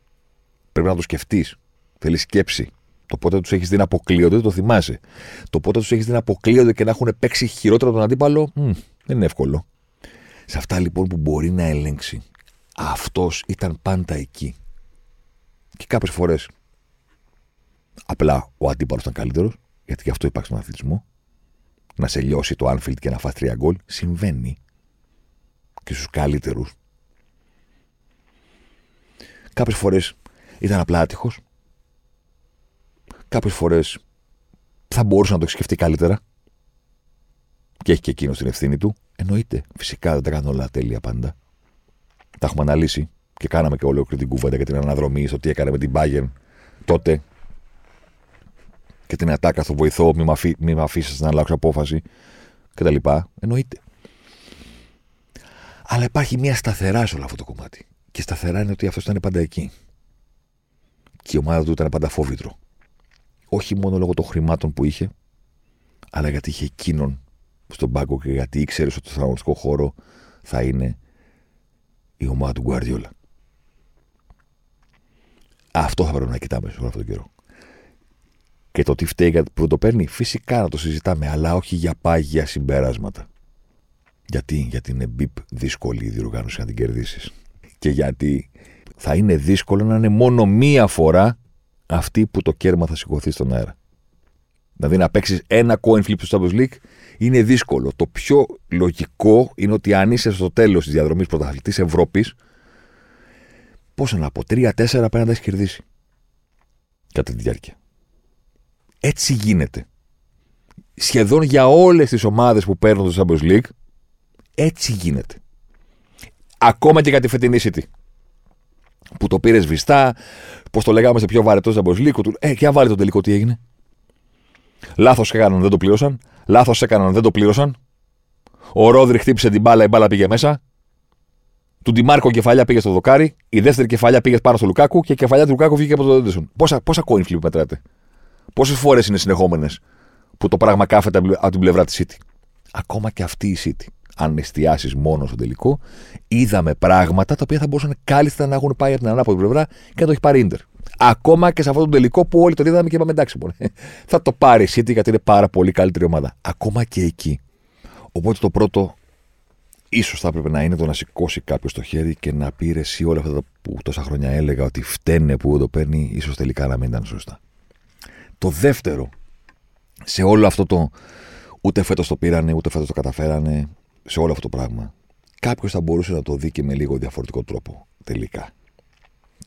Πρέπει να το σκεφτείς. Θέλεις σκέψη. Το πότε τους έχεις δει να αποκλείονται, το θυμάσαι. Το πότε τους έχεις δει να αποκλείονται και να έχουν παίξει χειρότερο τον αντίπαλο, μ, δεν είναι εύκολο. Σε αυτά λοιπόν που μπορεί να ελέγξει, αυτός ήταν πάντα εκεί. Και κάποιες φορές απλά ο αντίπαλος ήταν καλύτερος, γιατί και αυτό υπάρχει στον αθλητισμό. Να σε λιώσει το Anfield και να φας τρία γκολ συμβαίνει και στους καλύτερους Κάποιες φορές ήταν απλά άτυχος. Κάποιες φορές θα μπορούσε να το έχει σκεφτεί καλύτερα. Και έχει και εκείνος την ευθύνη του. Εννοείται. Φυσικά δεν τα κάνω όλα τέλεια πάντα. Τα έχουμε αναλύσει και κάναμε και όλο την κουβέντα για την αναδρομή στο τι έκανε με την Bayern τότε. Και την ατάκα στο βοηθό, μη με αφήσεις να αλλάξω απόφαση κτλ. Εννοείται. Αλλά υπάρχει μια σταθερά σε όλο αυτό το κομμάτι. Και σταθερά είναι ότι αυτός ήταν πάντα εκεί. Και η ομάδα του ήταν πάντα φόβητρο. Όχι μόνο λόγω των χρημάτων που είχε, αλλά γιατί είχε εκείνον στον πάγκο και γιατί ήξερε ότι στον αγωνιστικό χώρο θα είναι η ομάδα του Γκουαρδιόλα. Αυτό θα πρέπει να κοιτάμε σε όλο αυτόν τον καιρό. Και το τι φταίει που το παίρνει, φυσικά να το συζητάμε, αλλά όχι για πάγια συμπεράσματα. Γιατί, γιατί είναι μπιπ δύσκολη η διοργάνωση να την κερδίσεις και γιατί θα είναι δύσκολο να είναι μόνο μία φορά αυτή που το κέρμα θα σηκωθεί στον αέρα. Δηλαδή να παίξεις ένα coin flip στο Champions League είναι δύσκολο. Το πιο λογικό είναι ότι αν είσαι στο τέλος της διαδρομής πρωταθλητής Ευρώπης, πόσο να πω, τρία-τέσσερα πρέπει να τα έχεις κερδίσει. Κατά τη διάρκεια. Έτσι γίνεται. Σχεδόν για όλες τις ομάδες που παίρνουν το Champions League, έτσι γίνεται. Ακόμα και για τη φετινή City. Που το πήρε σβηστά, πώς το λέγαμε σε πιο βαρετό ζαμποσλίκο του. Ε, και αν βάλει το τελικό, τι έγινε; Λάθος έκαναν, δεν το πλήρωσαν. Λάθος έκαναν, δεν το πλήρωσαν. Ο Ρόδρυ χτύπησε την μπάλα, η μπάλα πήγε μέσα. Του Ντιμάρκο κεφαλιά πήγε στο δοκάρι. Η δεύτερη κεφαλιά πήγε πάνω στο Λουκάκου και η κεφαλιά του Λουκάκου βγήκε από το Δέντεσον. Πόσα, πόσα coin flip μετράτε; Πόσες φορές είναι συνεχόμενες που το πράγμα κάθεται από την πλευρά της City; Ακόμα και αυτή η City αν εστιάσεις μόνο στο τελικό, είδαμε πράγματα τα οποία θα μπορούσαν κάλλιστα να έχουν πάει από την ανάποδη πλευρά και να το έχει πάρει ίντερ. Ακόμα και σε αυτό το τελικό που όλοι το είδαμε και είπαμε εντάξει, μπορεί. θα το πάρει η City γιατί είναι πάρα πολύ καλύτερη ομάδα. Ακόμα και εκεί. Οπότε το πρώτο ίσως θα έπρεπε να είναι το να σηκώσει κάποιος το χέρι και να πει εσύ όλα αυτά που τόσα χρόνια έλεγα ότι φταίνε που το παίρνει, ίσως τελικά να μην ήταν σωστά. Το δεύτερο, σε όλο αυτό το ούτε φέτος το πήρανε, ούτε φέτος το καταφέρανε, σε όλο αυτό το πράγμα, κάποιος θα μπορούσε να το δει και με λίγο διαφορετικό τρόπο τελικά.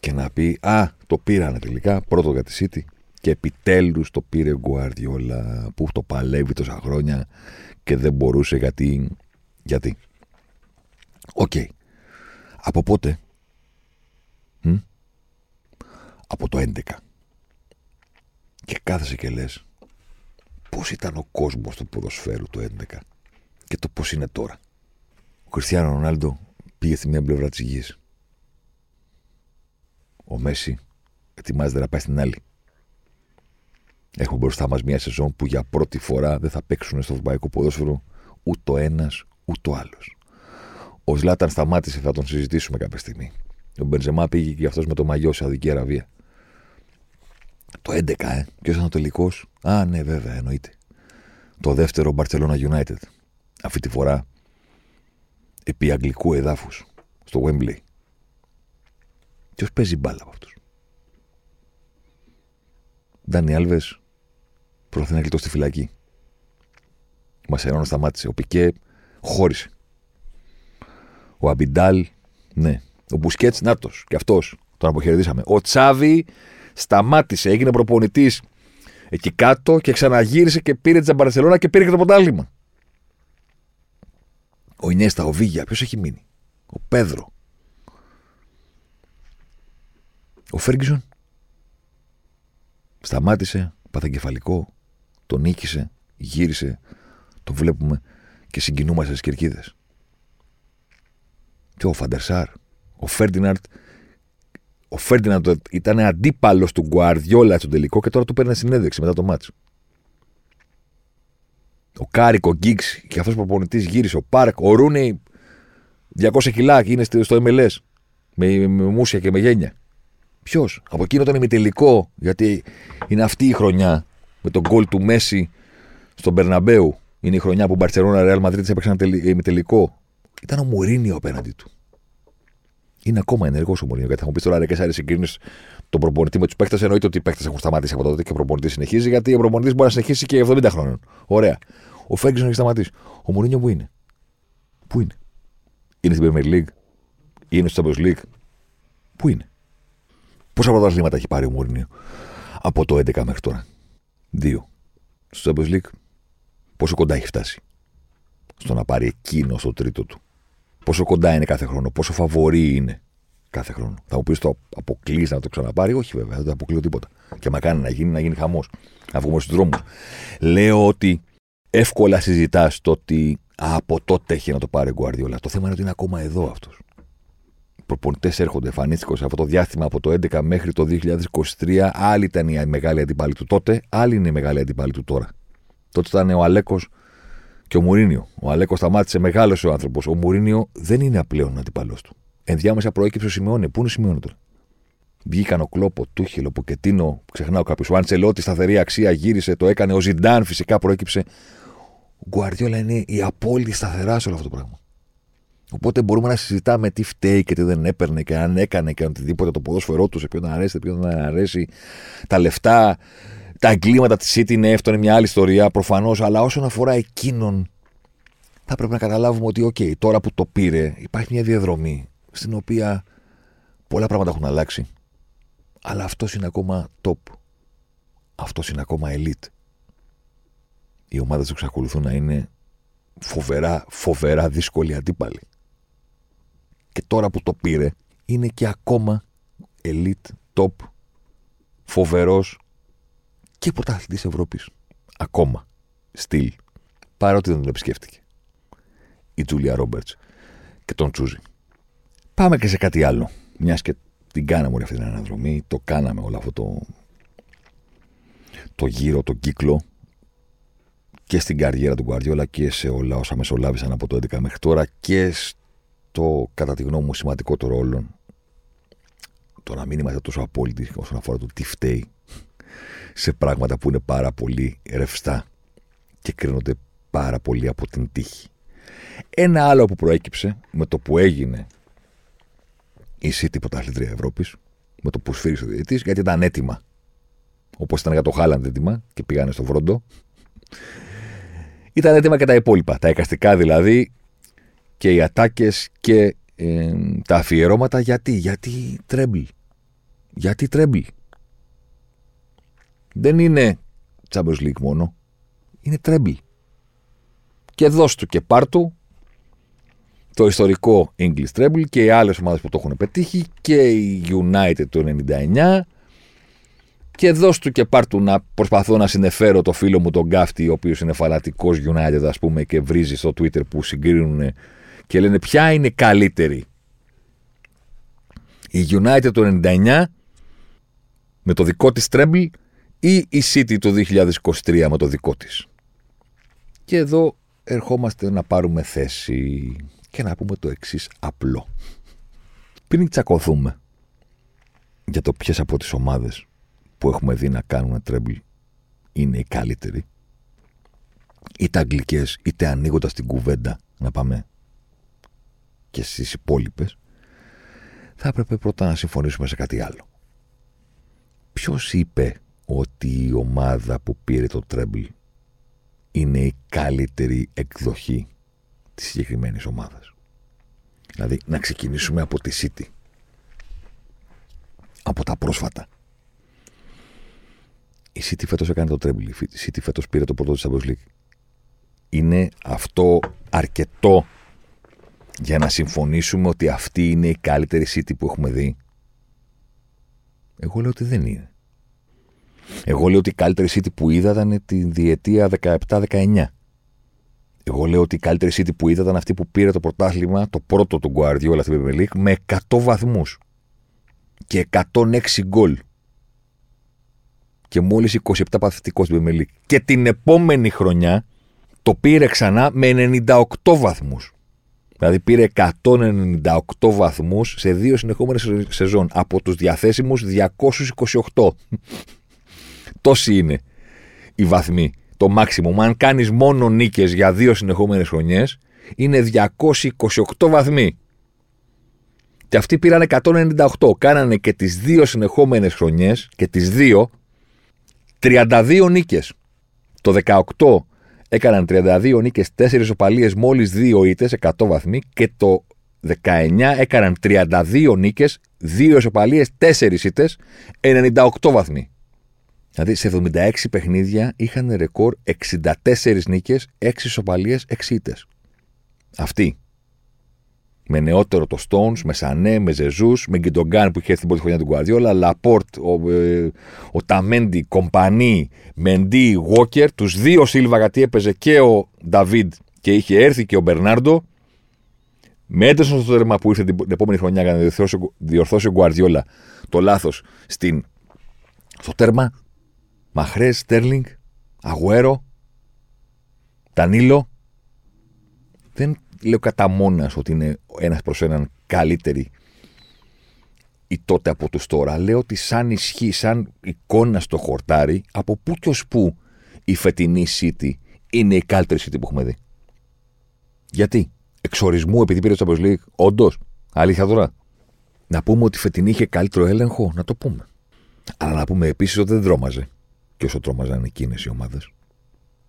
Και να πει, Α, το πήρανε τελικά, πρώτο για τη City Και επιτέλους το πήρε Γκουαρδιόλα που το παλεύει τόσα χρόνια και δεν μπορούσε γιατί. Γιατί. Οκ. Από πότε; Μ; Από το 11. Και κάθεσαι και λες πώς ήταν ο κόσμος του ποδοσφαίρου το 11 και το πώς είναι τώρα. Ο Κριστιανό Ρονάλντο πήγε στη μία πλευρά της γης. Ο Μέσι ετοιμάζεται να πάει στην άλλη. Έχουμε μπροστά μας μια σεζόν που για πρώτη φορά δεν θα παίξουν στο ευρωπαϊκό ποδόσφαιρο ούτε ο ένας ούτε ο άλλος. Ο Ζλάταν σταμάτησε, θα τον συζητήσουμε κάποια στιγμή. Ο Μπενζεμά πήγε και αυτός με το μαγιό σε Αδική Αραβία. Το 11, ε. Ποιο ήταν ο τελικό. Α, ναι, βέβαια, εννοείται. Το δεύτερο Barcelona United. Αυτή τη φορά επί αγγλικού εδάφους στο Wembley. Ποιος παίζει μπάλα από αυτούς; Ντάνι Άλβες προσπαθεί να γλιτώσει στη φυλακή. Μασερόνο σταμάτησε. Ο Πικέ χώρισε. Ο Αμπιντάλ, ναι. Ο Μπουσκέτς, νάτος. Και αυτός τον αποχαιρετήσαμε. Ο Τσάβη σταμάτησε. Έγινε προπονητής εκεί κάτω και ξαναγύρισε και πήρε τη Μπαρσελόνα και πήρε και το ποντάλημα. Ο Ινέστα, ο Βίγια, ποιος έχει μείνει; Ο Πέδρο. Ο Φέργκισον σταμάτησε, παθεγκεφαλικό, τον νίκησε, γύρισε, τον βλέπουμε και συγκινούμαστε στις κερκίδες. Και ο Φαντερσάρ, ο Φέρντιναρτ, ο Φέρντιναρτ ήταν αντίπαλος του Γκουαρδιόλα στο τελικό και τώρα του παίρνει συνέντευξη μετά το μάτσο. Ο Κάρικ, ο Γκιγκς και αυτός ο προπονητής γύρισε. Ο Πάρκ, ο Ρούνεϊ 200 κιλά είναι στο MLS με, με μούσια και με γένια. Ποιος, από εκείνο τον ημιτελικό, γιατί είναι αυτή η χρονιά με το γκολ του Μέσι στο Μπερναμπέου. Είναι η χρονιά που Μπαρσελόνα Ρεάλ Μαδρίτη έπαιξαν ημιτελικό. Ήταν ο Μουρίνιο απέναντι του. Είναι ακόμα ενεργός ο Μουρίνιο. Γιατί θα μου πεις τώρα ρε και συγκρίνει τον προπονητή με τους παίκτες. Εννοείται ότι οι παίκτες έχουν σταματήσει από τότε και ο προπονητής συνεχίζει. Γιατί ο προπονητής μπορεί να συνεχίσει και 70 χρόνων. Ωραία. Ο Φέγγισον έχει σταματήσει. Ο Μουρίνιο που είναι; Πού είναι; Είναι στην Premier League; Είναι στο Champions League; Πού είναι; Πόσα πρωταθλήματα έχει πάρει ο Μουρίνιο από το 11 μέχρι τώρα; Δύο. Στο Champions League, πόσο κοντά έχει φτάσει στο να πάρει εκείνο στο τρίτο του; Πόσο κοντά είναι κάθε χρόνο, πόσο φαβορή είναι κάθε χρόνο. Θα μου πεις το αποκλείς να το ξαναπάρει; Όχι, βέβαια, δεν το αποκλείω τίποτα. Και μα κάνει να γίνει, να γίνει χαμός. Να βγούμε στους δρόμους. Λέω ότι εύκολα συζητάς το ότι από τότε έχει να το πάρει ο Γκουαρδιόλα. Το θέμα είναι ότι είναι ακόμα εδώ αυτός προπονητές έρχονται, εμφανίστηκαν σε αυτό το διάστημα από το 2011 μέχρι το 2023. Άλλη ήταν η μεγάλη αντίπαλη του τότε, άλλη είναι η μεγάλη αντίπαλη του τώρα. Τότε ήταν ο Αλέκος και ο Μουρίνιο. Ο Αλέκος σταμάτησε, μεγάλο ο άνθρωπος. Ο Μουρίνιο δεν είναι πλέον αντίπαλό του. Ενδιάμεσα προέκυψε ο Σιμεώνε. Πού είναι ο Σιμεώνε τώρα; Βγήκαν ο Κλόπο, Τούχελο, Ποκετίνο, ξεχνάω κάποιος. Ο Αντσελότη, σταθερή αξία, γύρισε, το έκανε. Ο Ζιντάν φυσικά προέκυψε. Ο Γκουαρδιόλα είναι η απόλυτη σταθερά σε όλο αυτό το πράγμα. Οπότε μπορούμε να συζητάμε τι φταίει και τι δεν έπαιρνε και αν έκανε και οτιδήποτε το ποδόσφαιρό του, σε ποιον αρέσει, σε ποιον δεν αρέσει. Τα λεφτά, τα εγκλήματα της City είναι αυτό, είναι μια άλλη ιστορία προφανώς. Αλλά όσον αφορά εκείνον, θα πρέπει να καταλάβουμε ότι, OK, τώρα που το πήρε, υπάρχει μια διαδρομή στην οποία πολλά πράγματα έχουν αλλάξει. Αλλά αυτός είναι ακόμα top. Αυτός είναι ακόμα elite. Οι ομάδες του εξακολουθούν να είναι φοβερά, φοβερά δύσκολοι αντίπαλοι και τώρα που το πήρε είναι και ακόμα elite, top, φοβερός και πρωταθλητής Ευρώπης. Ακόμα. Στυλ. Παρότι δεν τον επισκέφτηκε. Η Τζούλια Ρόμπερτς και τον Τσούζι. Πάμε και σε κάτι άλλο. Μιας και την κάναμε όλη αυτή την αναδρομή, το κάναμε όλο αυτό το, το γύρο, το κύκλο και στην καριέρα του Γκουαρδιόλα και σε όλα όσα μεσολάβησαν από το 11 μέχρι τώρα και το κατά τη γνώμη μου σημαντικότερο όλων το να μην είμαστε τόσο απόλυτοι όσον αφορά το τι φταίει σε πράγματα που είναι πάρα πολύ ρευστά και κρίνονται πάρα πολύ από την τύχη. Ένα άλλο που προέκυψε με το που έγινε η City πρωταθλήτρια Ευρώπης, με το που σφύρισε ο διαιτητής, γιατί ήταν έτοιμα. Όπως ήταν για το Χάλαντ έτοιμα και πήγανε στο Βρόντο. Ήταν έτοιμα και τα υπόλοιπα. Τα εικαστικά δηλαδή και οι ατάκες και ε, τα αφιερώματα γιατί, γιατί τρέμπλ. Γιατί τρέμπλ. Δεν είναι Champions League μόνο. Είναι treble. Και δώσ' του και πάρ' του το ιστορικό English Treble και οι άλλες ομάδες που το έχουν πετύχει και η United το 99 και δώσ' του και πάρ' του να προσπαθώ να συνεφέρω το φίλο μου τον Γκάφτη ο οποίος είναι φαλατικός United ας πούμε και βρίζει στο Twitter που συγκρίνουν και λένε ποια είναι καλύτερη; Η United το 99 με το δικό της Treble ή η City το 2023 με το δικό της. Και εδώ ερχόμαστε να πάρουμε θέση και να πούμε το εξής απλό. Πριν τσακωθούμε για το ποιες από τις ομάδες που έχουμε δει να κάνουν τρέμπλ είναι οι καλύτεροι, είτε αγγλικές είτε ανοίγοντας την κουβέντα να πάμε και στις υπόλοιπες, θα έπρεπε πρώτα να συμφωνήσουμε σε κάτι άλλο. Ποιος είπε ότι η ομάδα που πήρε το treble είναι η καλύτερη εκδοχή της συγκεκριμένης ομάδας. Δηλαδή να ξεκινήσουμε από τη City. Από τα πρόσφατα. Η City φέτος έκανε το treble. Η City φέτος πήρε το πρώτο της Champions League. Είναι αυτό αρκετό για να συμφωνήσουμε ότι αυτή είναι η καλύτερη City που έχουμε δει. Εγώ λέω ότι δεν είναι. Εγώ λέω ότι η καλύτερη City που είδα ήταν τη διετία 17-19. Εγώ λέω ότι η καλύτερη City που είδα ήταν αυτή που πήρε το πρωτάθλημα, το πρώτο του Guardiola στην Premier League, με 100 βαθμούς και 106 γκολ. Και μόλις 27 παθητικός στην Premier League. Και την επόμενη χρονιά το πήρε ξανά με 98 βαθμούς. Δηλαδή πήρε 198 βαθμούς σε δύο συνεχόμενες σεζόν από τους διαθέσιμους 228. Τόσοι είναι οι βαθμοί. Το maximum. Αν κάνεις μόνο νίκες για δύο συνεχόμενες χρονιές, είναι 228 βαθμοί. Και αυτοί πήραν 198. Κάνανε και τις δύο συνεχόμενες χρονιές και τις δύο 32 νίκες. Το 18 έκαναν 32 νίκες, 4 ισοπαλίες, μόλις 2 ήττες, 100 βαθμοί. Και το 19 έκαναν 32 νίκες, 2 ισοπαλίες, 4 ήττες, 98 βαθμοί. Δηλαδή σε 76 παιχνίδια είχαν ρεκόρ 64 νίκες, 6 ισοπαλίες, 6 ήττες. Αυτοί. Με νεότερο το Stones, με Σανέ, με Ζεσούς, με Γκιουντογκάν που είχε έρθει την πρώτη χρονιά του Γκουαρδιόλα, Λαπόρτ, ο, ε, ο Ταμέντι, Κομπανί, Μεντί, Βόκερ, τους δύο Σίλβα γιατί έπαιζε και ο Νταβίδ και είχε έρθει και ο Μπερνάρντο. Με έντεσαν στο τέρμα που ήρθε την επόμενη χρονιά για να διορθώσει ο Γκουαρδιόλα το λάθος στο τέρμα Μαχρέ, Στέρλινγκ, Αγουέρο, Τανίλο. Δεν λέω κατά μόνας ότι είναι ένας προς έναν καλύτερη ή τότε από τους τώρα. Λέω ότι σαν ισχύ, σαν εικόνα στο χορτάρι, από πού και ως πού η φετινή City είναι η καλύτερη City που έχουμε δει. Γιατί, εξορισμού επειδή πήρε το Champions League, όντως, αλήθεια τώρα. Να πούμε ότι η φετινή είχε καλύτερο έλεγχο, να το πούμε. Αλλά να πούμε επίσης ότι δεν δρόμαζε και όσο τρόμαζαν εκείνες οι ομάδες.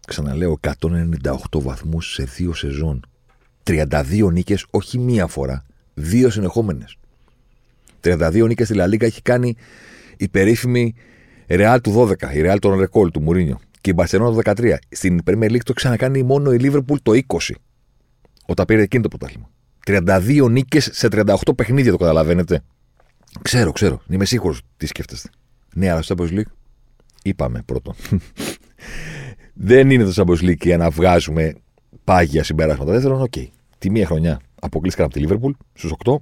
Ξαναλέω, 198 βαθμούς σε δύο σεζόν. 32 νίκες, όχι μία φορά, δύο συνεχόμενες. 32 νίκες στη Λαλίκα έχει κάνει η περίφημη Ρεάλ του 12, η Ρεάλ των Ρεκόλ του Μουρίνιο και η Μπαρσελόνα του 13. Στην Premier League το ξανακάνει μόνο η Λίβερπουλ το 20, όταν πήρε εκείνο το πρωτάθλημα. 32 νίκες σε 38 παιχνίδια, το καταλαβαίνετε. Ξέρω, ξέρω. Είμαι σίγουρος τι σκέφτεστε. Ναι, αλλά στο Champions League Είπαμε πρώτον. δεν είναι το Champions για να βγάζουμε πάγια συμπεράσματα. Δεύτερον, OK. Okay. Τη μία χρονιά αποκλείστηκαν από τη Λίβερπουλ στους 8.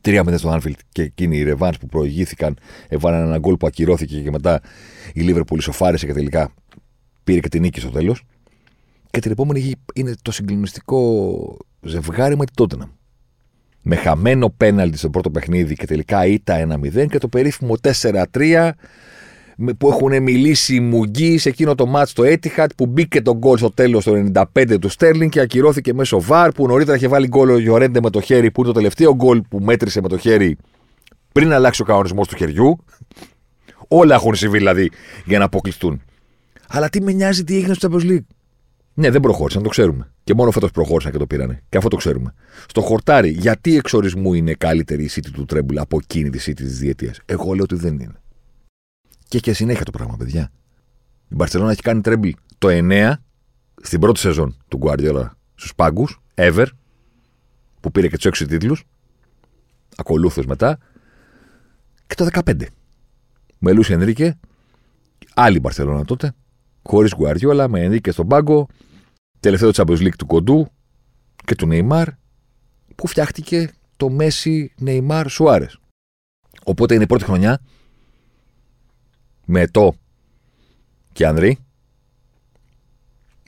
Τρία μηδέν στο Άνφιλντ και εκείνη η ρεβάνς που προηγήθηκαν έβαλαν ένα γκολ που ακυρώθηκε και μετά η Λίβερπουλ ισοφάρισε και τελικά πήρε και την νίκη στο τέλος. Και την επόμενη είναι το συγκλονιστικό ζευγάρι με την Τότεναμ. Με χαμένο πέναλτι στο πρώτο παιχνίδι και τελικά ήττα 1-0 και το περίφημο 4-3 που έχουν μιλήσει οι Μουγγί σε εκείνο το μάτς το Etihad που μπήκε το γκολ στο τέλος το 95 του Στέρλινγκ και ακυρώθηκε μέσω βαρ που νωρίτερα είχε βάλει γκολ ο Γιορέντε με το χέρι που είναι το τελευταίο γκολ που μέτρησε με το χέρι πριν αλλάξει ο κανονισμός του χεριού. Όλα έχουν συμβεί δηλαδή για να αποκλειστούν. Αλλά τι με νοιάζει τι έγινε στο Champions League; Ναι, δεν προχώρησαν, το ξέρουμε. Και μόνο φέτος προχώρησαν και το πήρανε. Και αυτό το ξέρουμε. Στο χορτάρι, γιατί εξορισμού είναι καλύτερη η City του Τρέμπουλ από εκείνη τη City της διετίας; Εγώ λέω ότι δεν είναι. Και έχει και συνέχεια το πράγμα, παιδιά. Η Μπαρσελόνα έχει κάνει τρέμπλ το 9 στην πρώτη σεζόν του Guardiola στους πάγκους, ever, που πήρε και τους έξι τίτλους. Ακολούθως μετά. Και το 15. Με Λούση Ενρίκε, άλλη Μπαρσελόνα τότε, χωρίς Guardiola, με Ενρίκε στον πάγκο, τελευταίο Champions League του κοντού και του Νεϊμάρ, που φτιάχτηκε το Μέση Νεϊμάρ Σουάρε. Οπότε είναι η πρώτη χρονιά με το και Ανδρή.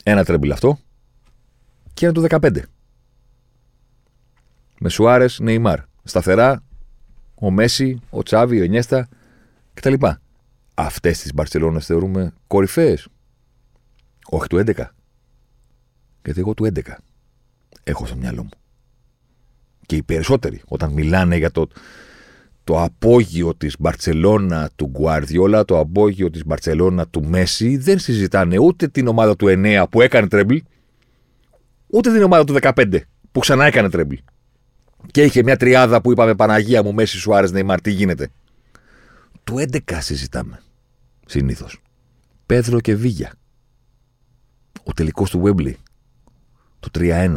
Ένα τρέμπιλ αυτό. Και ένα το 15. Με Σουάρες, Νεϊμάρ. Σταθερά ο Μέση, ο Τσάβη, ο Νιέστα κτλ. Αυτές τις Μπαρσελόνες θεωρούμε κορυφαίες. Όχι του 11. Γιατί εγώ του 11 έχω στο μυαλό μου. Και οι περισσότεροι όταν μιλάνε για το το απόγειο της Μπαρτσελώνα του Γκουαρδιόλα, το απόγειο της Μπαρτσελώνα του Μέσι, δεν συζητάνε ούτε την ομάδα του 9 που έκανε treble, ούτε την ομάδα του 15 που ξανά έκανε treble. Και είχε μια τριάδα που είπαμε Παναγία μου, Μέσι Σουάρες, Νεϊμάρ, τι γίνεται. Του 11 συζητάμε. Συνήθως. Πέδρο και Βίγια. Ο τελικός του Γουέμπλεϊ. Το 3-1.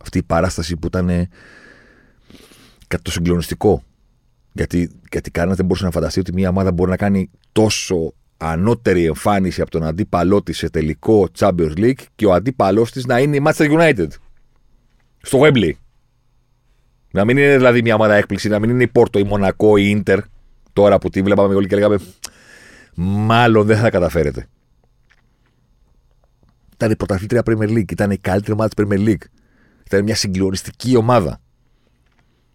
Αυτή η παράσταση που ήταν κάτι το συγκλονιστικό. Γιατί, γιατί κανένα δεν μπορούσε να φανταστεί ότι μια ομάδα μπορεί να κάνει τόσο ανώτερη εμφάνιση από τον αντίπαλό της σε τελικό Champions League και ο αντίπαλός της να είναι η Manchester United. Στο Wembley. Να μην είναι δηλαδή μια ομάδα έκπληξη, να μην είναι η Πόρτο, η Μονακό, η Ιντερ. Τώρα που τη βλέπαμε όλοι και λέγαμε Μάλλον δεν θα καταφέρετε. Ήταν η πρωταθλήτρια Premier League, ήταν η καλύτερη ομάδα της Premier League. Ήταν μια συγκλονιστική ομάδα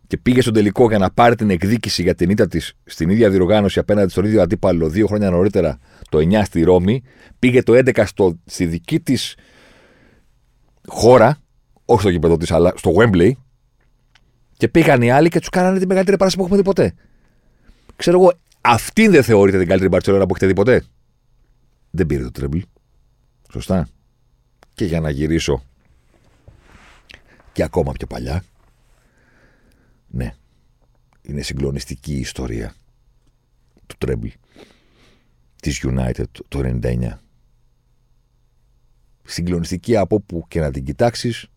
και πήγε στον τελικό για να πάρει την εκδίκηση για την ήττα της στην ίδια διοργάνωση απέναντι στον ίδιο αντίπαλο δύο χρόνια νωρίτερα, το 9 στη Ρώμη, πήγε το 11 στο, στη δική της χώρα, όχι στο γήπεδο της, αλλά στο Wembley, και πήγαν οι άλλοι και τους κάνανε τη μεγαλύτερη παράσταση που έχουμε δει ποτέ. Ξέρω εγώ, αυτήν δεν θεωρείτε την καλύτερη Μπαρσελόνα που έχετε δει ποτέ. Δεν πήρε το τρέμπλ. Σωστά. Και για να γυρίσω και ακόμα πιο παλιά, ναι. Είναι συγκλονιστική η ιστορία του Τρέμπλ της United το 99. Συγκλονιστική από όπου και να την κοιτάξεις.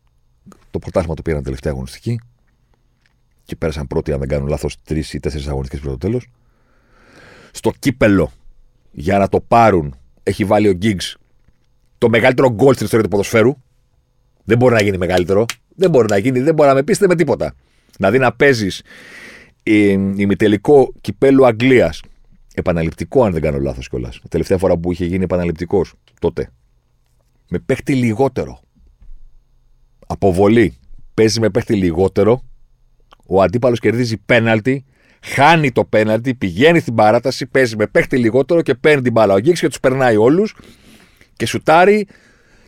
Το πρωτάθλημα το πήραν τελευταία αγωνιστική και πέρασαν πρώτοι, αν δεν κάνω λάθος, τρεις ή τέσσερις αγωνιστικές πριν το τέλος. Στο κύπελο για να το πάρουν έχει βάλει ο Γκίγκ το μεγαλύτερο γκολ στην ιστορία του ποδοσφαίρου. Δεν μπορεί να γίνει μεγαλύτερο. Δεν μπορεί να γίνει, δεν μπορεί να με πείσετε με τίποτα. Δηλαδή να παίζεις ημιτελικό κυπέλου Αγγλίας. Επαναληπτικό, αν δεν κάνω λάθος κιόλας. Τελευταία φορά που είχε γίνει επαναληπτικός τότε. Με παίχτη λιγότερο. Αποβολή. Παίζει με παίχτη λιγότερο. Ο αντίπαλος κερδίζει πέναλτι. Χάνει το πέναλτι. Πηγαίνει στην παράταση. Παίζει με παίχτη λιγότερο και παίρνει την μπάλα. Ο Γκίξ και τους περνάει όλους. Και σουτάρει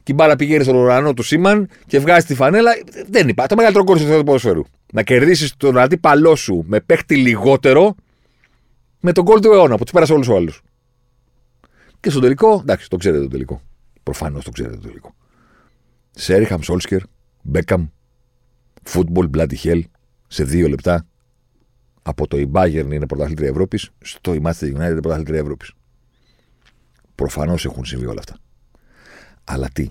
και η μπάλα πηγαίνει στον ουρανό του Σίμαν και βγάζει τη φανέλα. Δεν υπάρχει. Το μεγαλύτερο κόρσο του ποδοσφαίρου. Να κερδίσεις τον αντίπαλό σου με παίχτη λιγότερο με τον κόλ του αιώνα που τους πέρασε όλους του άλλου. Και στο τελικό, εντάξει, το ξέρετε το τελικό. Προφανώς το ξέρετε το τελικό. Σέριχαμ Σόλσκερ, Μπέκαμ, Football Bloody Hell σε δύο λεπτά. Από το η Bayern είναι πρωταθλήτρια Ευρώπης, στο η Manchester United είναι πρωταθλήτρια Ευρώπης. Προφανώς έχουν συμβεί όλα αυτά. Αλλά τι;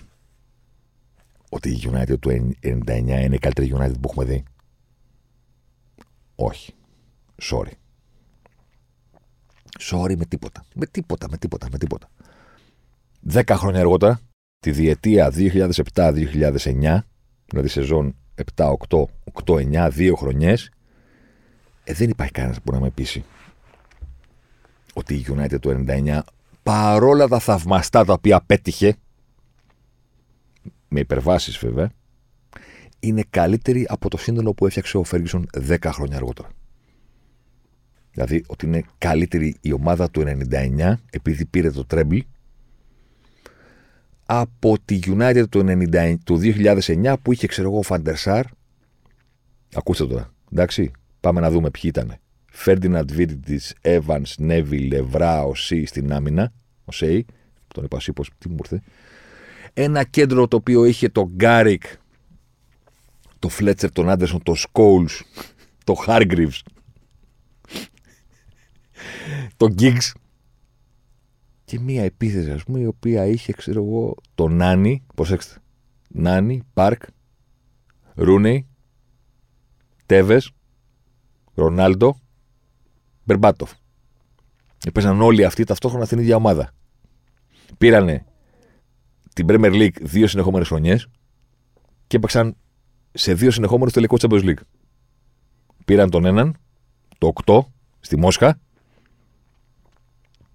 Ότι η United του 99 είναι η καλύτερη United που έχουμε δει; Όχι. Sorry. Sorry με τίποτα. Με τίποτα, με τίποτα, με τίποτα. Δέκα χρόνια αργότερα, τη διετία 2007-2009, δηλαδή σεζόν 7-8, 8-9, δύο χρονιές, ε, δεν υπάρχει κανένας που μπορεί να με πείσει ότι η United του 99, παρόλα τα θαυμαστά τα οποία πέτυχε, με υπερβάσεις βέβαια, είναι καλύτερη από το σύνολο που έφτιαξε ο Φέργισον 10 χρόνια αργότερα. Δηλαδή ότι είναι καλύτερη η ομάδα του 99 επειδή πήρε το treble από τη United του, 90, του 2009 που είχε ξέρω εγώ ο Φαν ντερ Σαρ ακούστε τώρα εντάξει πάμε να δούμε ποιοι ήταν Φέρντιναντ Βίντιτς, Evans, Νέβιλ, Εβρά, Ο'Σέι στην άμυνα Ο'Σέι τον είπα πω τι μου ήρθε ένα κέντρο το οποίο είχε τον Κάρικ, το Φλέτσερ, τον Άντερσον, το Σκόουλς, το Χάργκριβς, το Γκίγκς και μία επίθεση, ας πούμε, η οποία είχε, ξέρω εγώ, το Νάνι. Προσέξτε. Νάνι, Πάρκ, Ρούνεϊ, Τέβες, Ρονάλντο, Μπερμπάτοφ. Έπαιζαν όλοι αυτοί ταυτόχρονα στην ίδια ομάδα. Πήρανε την Premier League δύο συνεχόμενες χρονιές και έπαιξαν σε δύο συνεχόμενους τελικούς Champions League. Πήραν τον έναν, το 8, στη Μόσχα,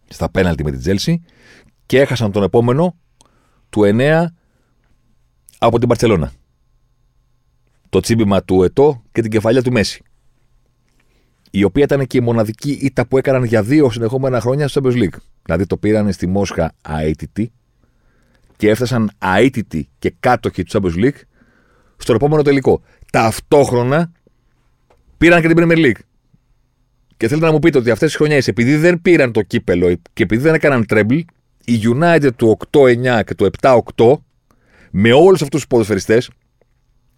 στα πέναλτι με την Τζέλση, και έχασαν τον επόμενο, του 9, από την Παρσελώνα. Το τσίμπημα του Ετώ και την κεφαλιά του Μέση. Η οποία ήταν και η μοναδική ήττα που έκαναν για δύο συνεχόμενα χρόνια στο Champions League. Δηλαδή το πήραν στη Μόσχα αίτητη και έφτασαν αίτητοι και κάτοχοι του Champions League στο επόμενο τελικό. Ταυτόχρονα πήραν και την Premier League. Και θέλετε να μου πείτε ότι αυτές τι χρονιές, επειδή δεν πήραν το κύπελο και επειδή δεν έκαναν treble, η United του 8-9 και του 7-8, με όλους αυτούς τους ποδοσφαιριστές,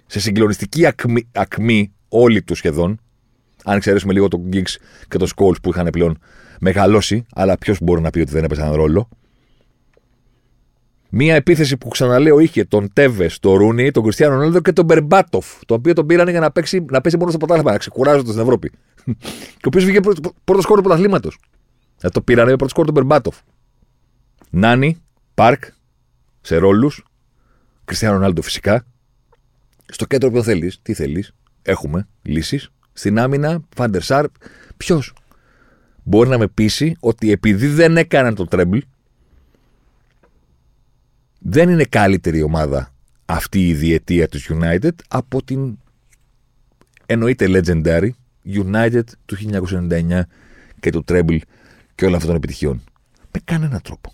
σε συγκλονιστική ακμή, ακμή όλοι τους σχεδόν, αν εξαιρέσουμε λίγο τον Giggs και τον Scholes που είχαν πλέον μεγαλώσει, αλλά ποιος μπορεί να πει ότι δεν έπαιζαν ρόλο. Μία επίθεση που ξαναλέω είχε τον Τέβες, τον Ρούνι, τον Κριστιανό Ρονάλντο και τον Μπερμπάτοφ, τον οποίο τον πήραν για να, παίξει, να παίζει μόνο στο ποτάλμα, να ξεκουράζονται στην Ευρώπη. και ο οποίος βγήκε πρώτο σκόρ του πρωταθλήματος. Ε, το πήραν με πρώτο σκόρ τον Μπερμπάτοφ. Νάνι, Πάρκ, σε ρόλους. Κριστιανό Ρονάλντο φυσικά. Στο κέντρο που θέλεις, τι θέλεις, έχουμε λύσεις. Στην άμυνα, Φάντερ Σάρπ. Ποιος; Μπορεί να με πείσει ότι επειδή δεν έκαναν το τρέμπλ, δεν είναι καλύτερη ομάδα αυτή η διετία του United από την εννοείται legendary United του 1999 και του Treble και όλων αυτών των επιτυχιών. Με κανένα τρόπο.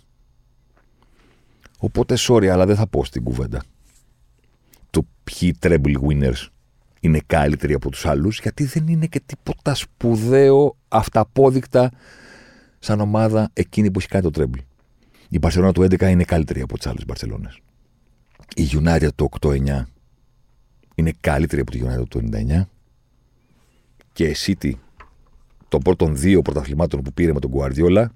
Οπότε, sorry, αλλά δεν θα πω στην κουβέντα το ποιοι Treble winners είναι καλύτεροι από τους άλλους, γιατί δεν είναι και τίποτα σπουδαίο αυταπόδεικτα σαν ομάδα εκείνη που έχει κάνει το Treble. Η Μπαρσελόνα του 11 είναι καλύτερη από τις άλλες Μπαρσελόνες. Η United του 8-9 είναι καλύτερη από τη United του 99. Και η City των πρώτων δύο πρωταθλημάτων που πήρε με τον Guardiola,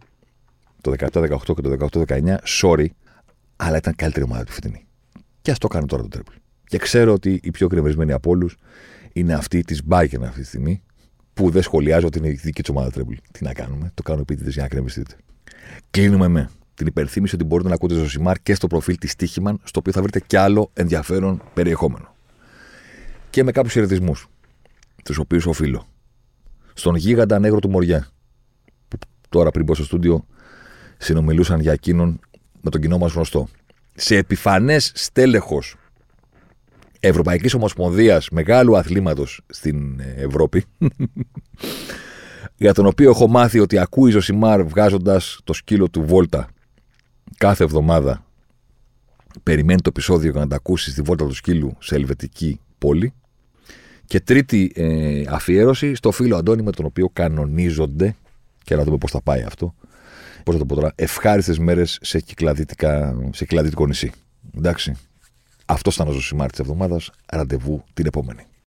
το 17-18 και το 18-19, sorry, αλλά ήταν καλύτερη ομάδα του φετινή. Και ας το κάνει τώρα το τρίπλ. Και ξέρω ότι η πιο κρεμισμένη από όλους είναι αυτή της Bayern αυτή τη στιγμή, που δεν σχολιάζω ότι είναι η δική τη ομάδα τρίπλ. Τι να κάνουμε, το κάνω επίτηδες για να κρεμιστείτε. Κλείνουμε με την υπενθύμηση ότι μπορείτε να ακούτε στο Ζωσιμάρ και στο προφίλ της Τύχημαν, στο οποίο θα βρείτε και άλλο ενδιαφέρον περιεχόμενο. Και με κάποιους χαιρετισμούς, τους οποίους οφείλω. Στον γίγαντα νέγρο του Μοριά, που τώρα πριν πω στο στούντιο συνομιλούσαν για εκείνον με τον κοινό μας γνωστό. Σε επιφανές στέλεχος Ευρωπαϊκής Ομοσπονδίας μεγάλου αθλήματος στην Ευρώπη, για τον οποίο έχω μάθει ότι ακούει Ζωσιμάρ βγάζοντας το σκύλο του Βόλτα κάθε εβδομάδα περιμένει το επεισόδιο για να τα ακούσεις στη βόλτα του σκύλου σε ελβετική πόλη. Και τρίτη ε, αφιέρωση στο φίλο Αντώνη με τον οποίο κανονίζονται και να δούμε πώς θα πάει αυτό. Πώς θα το πω τώρα, ευχάριστες μέρες σε, σε κυκλαδίτικο νησί. Εντάξει. Αυτό ήταν ο Ζωσιμάρ της εβδομάδας. Ραντεβού την επόμενη.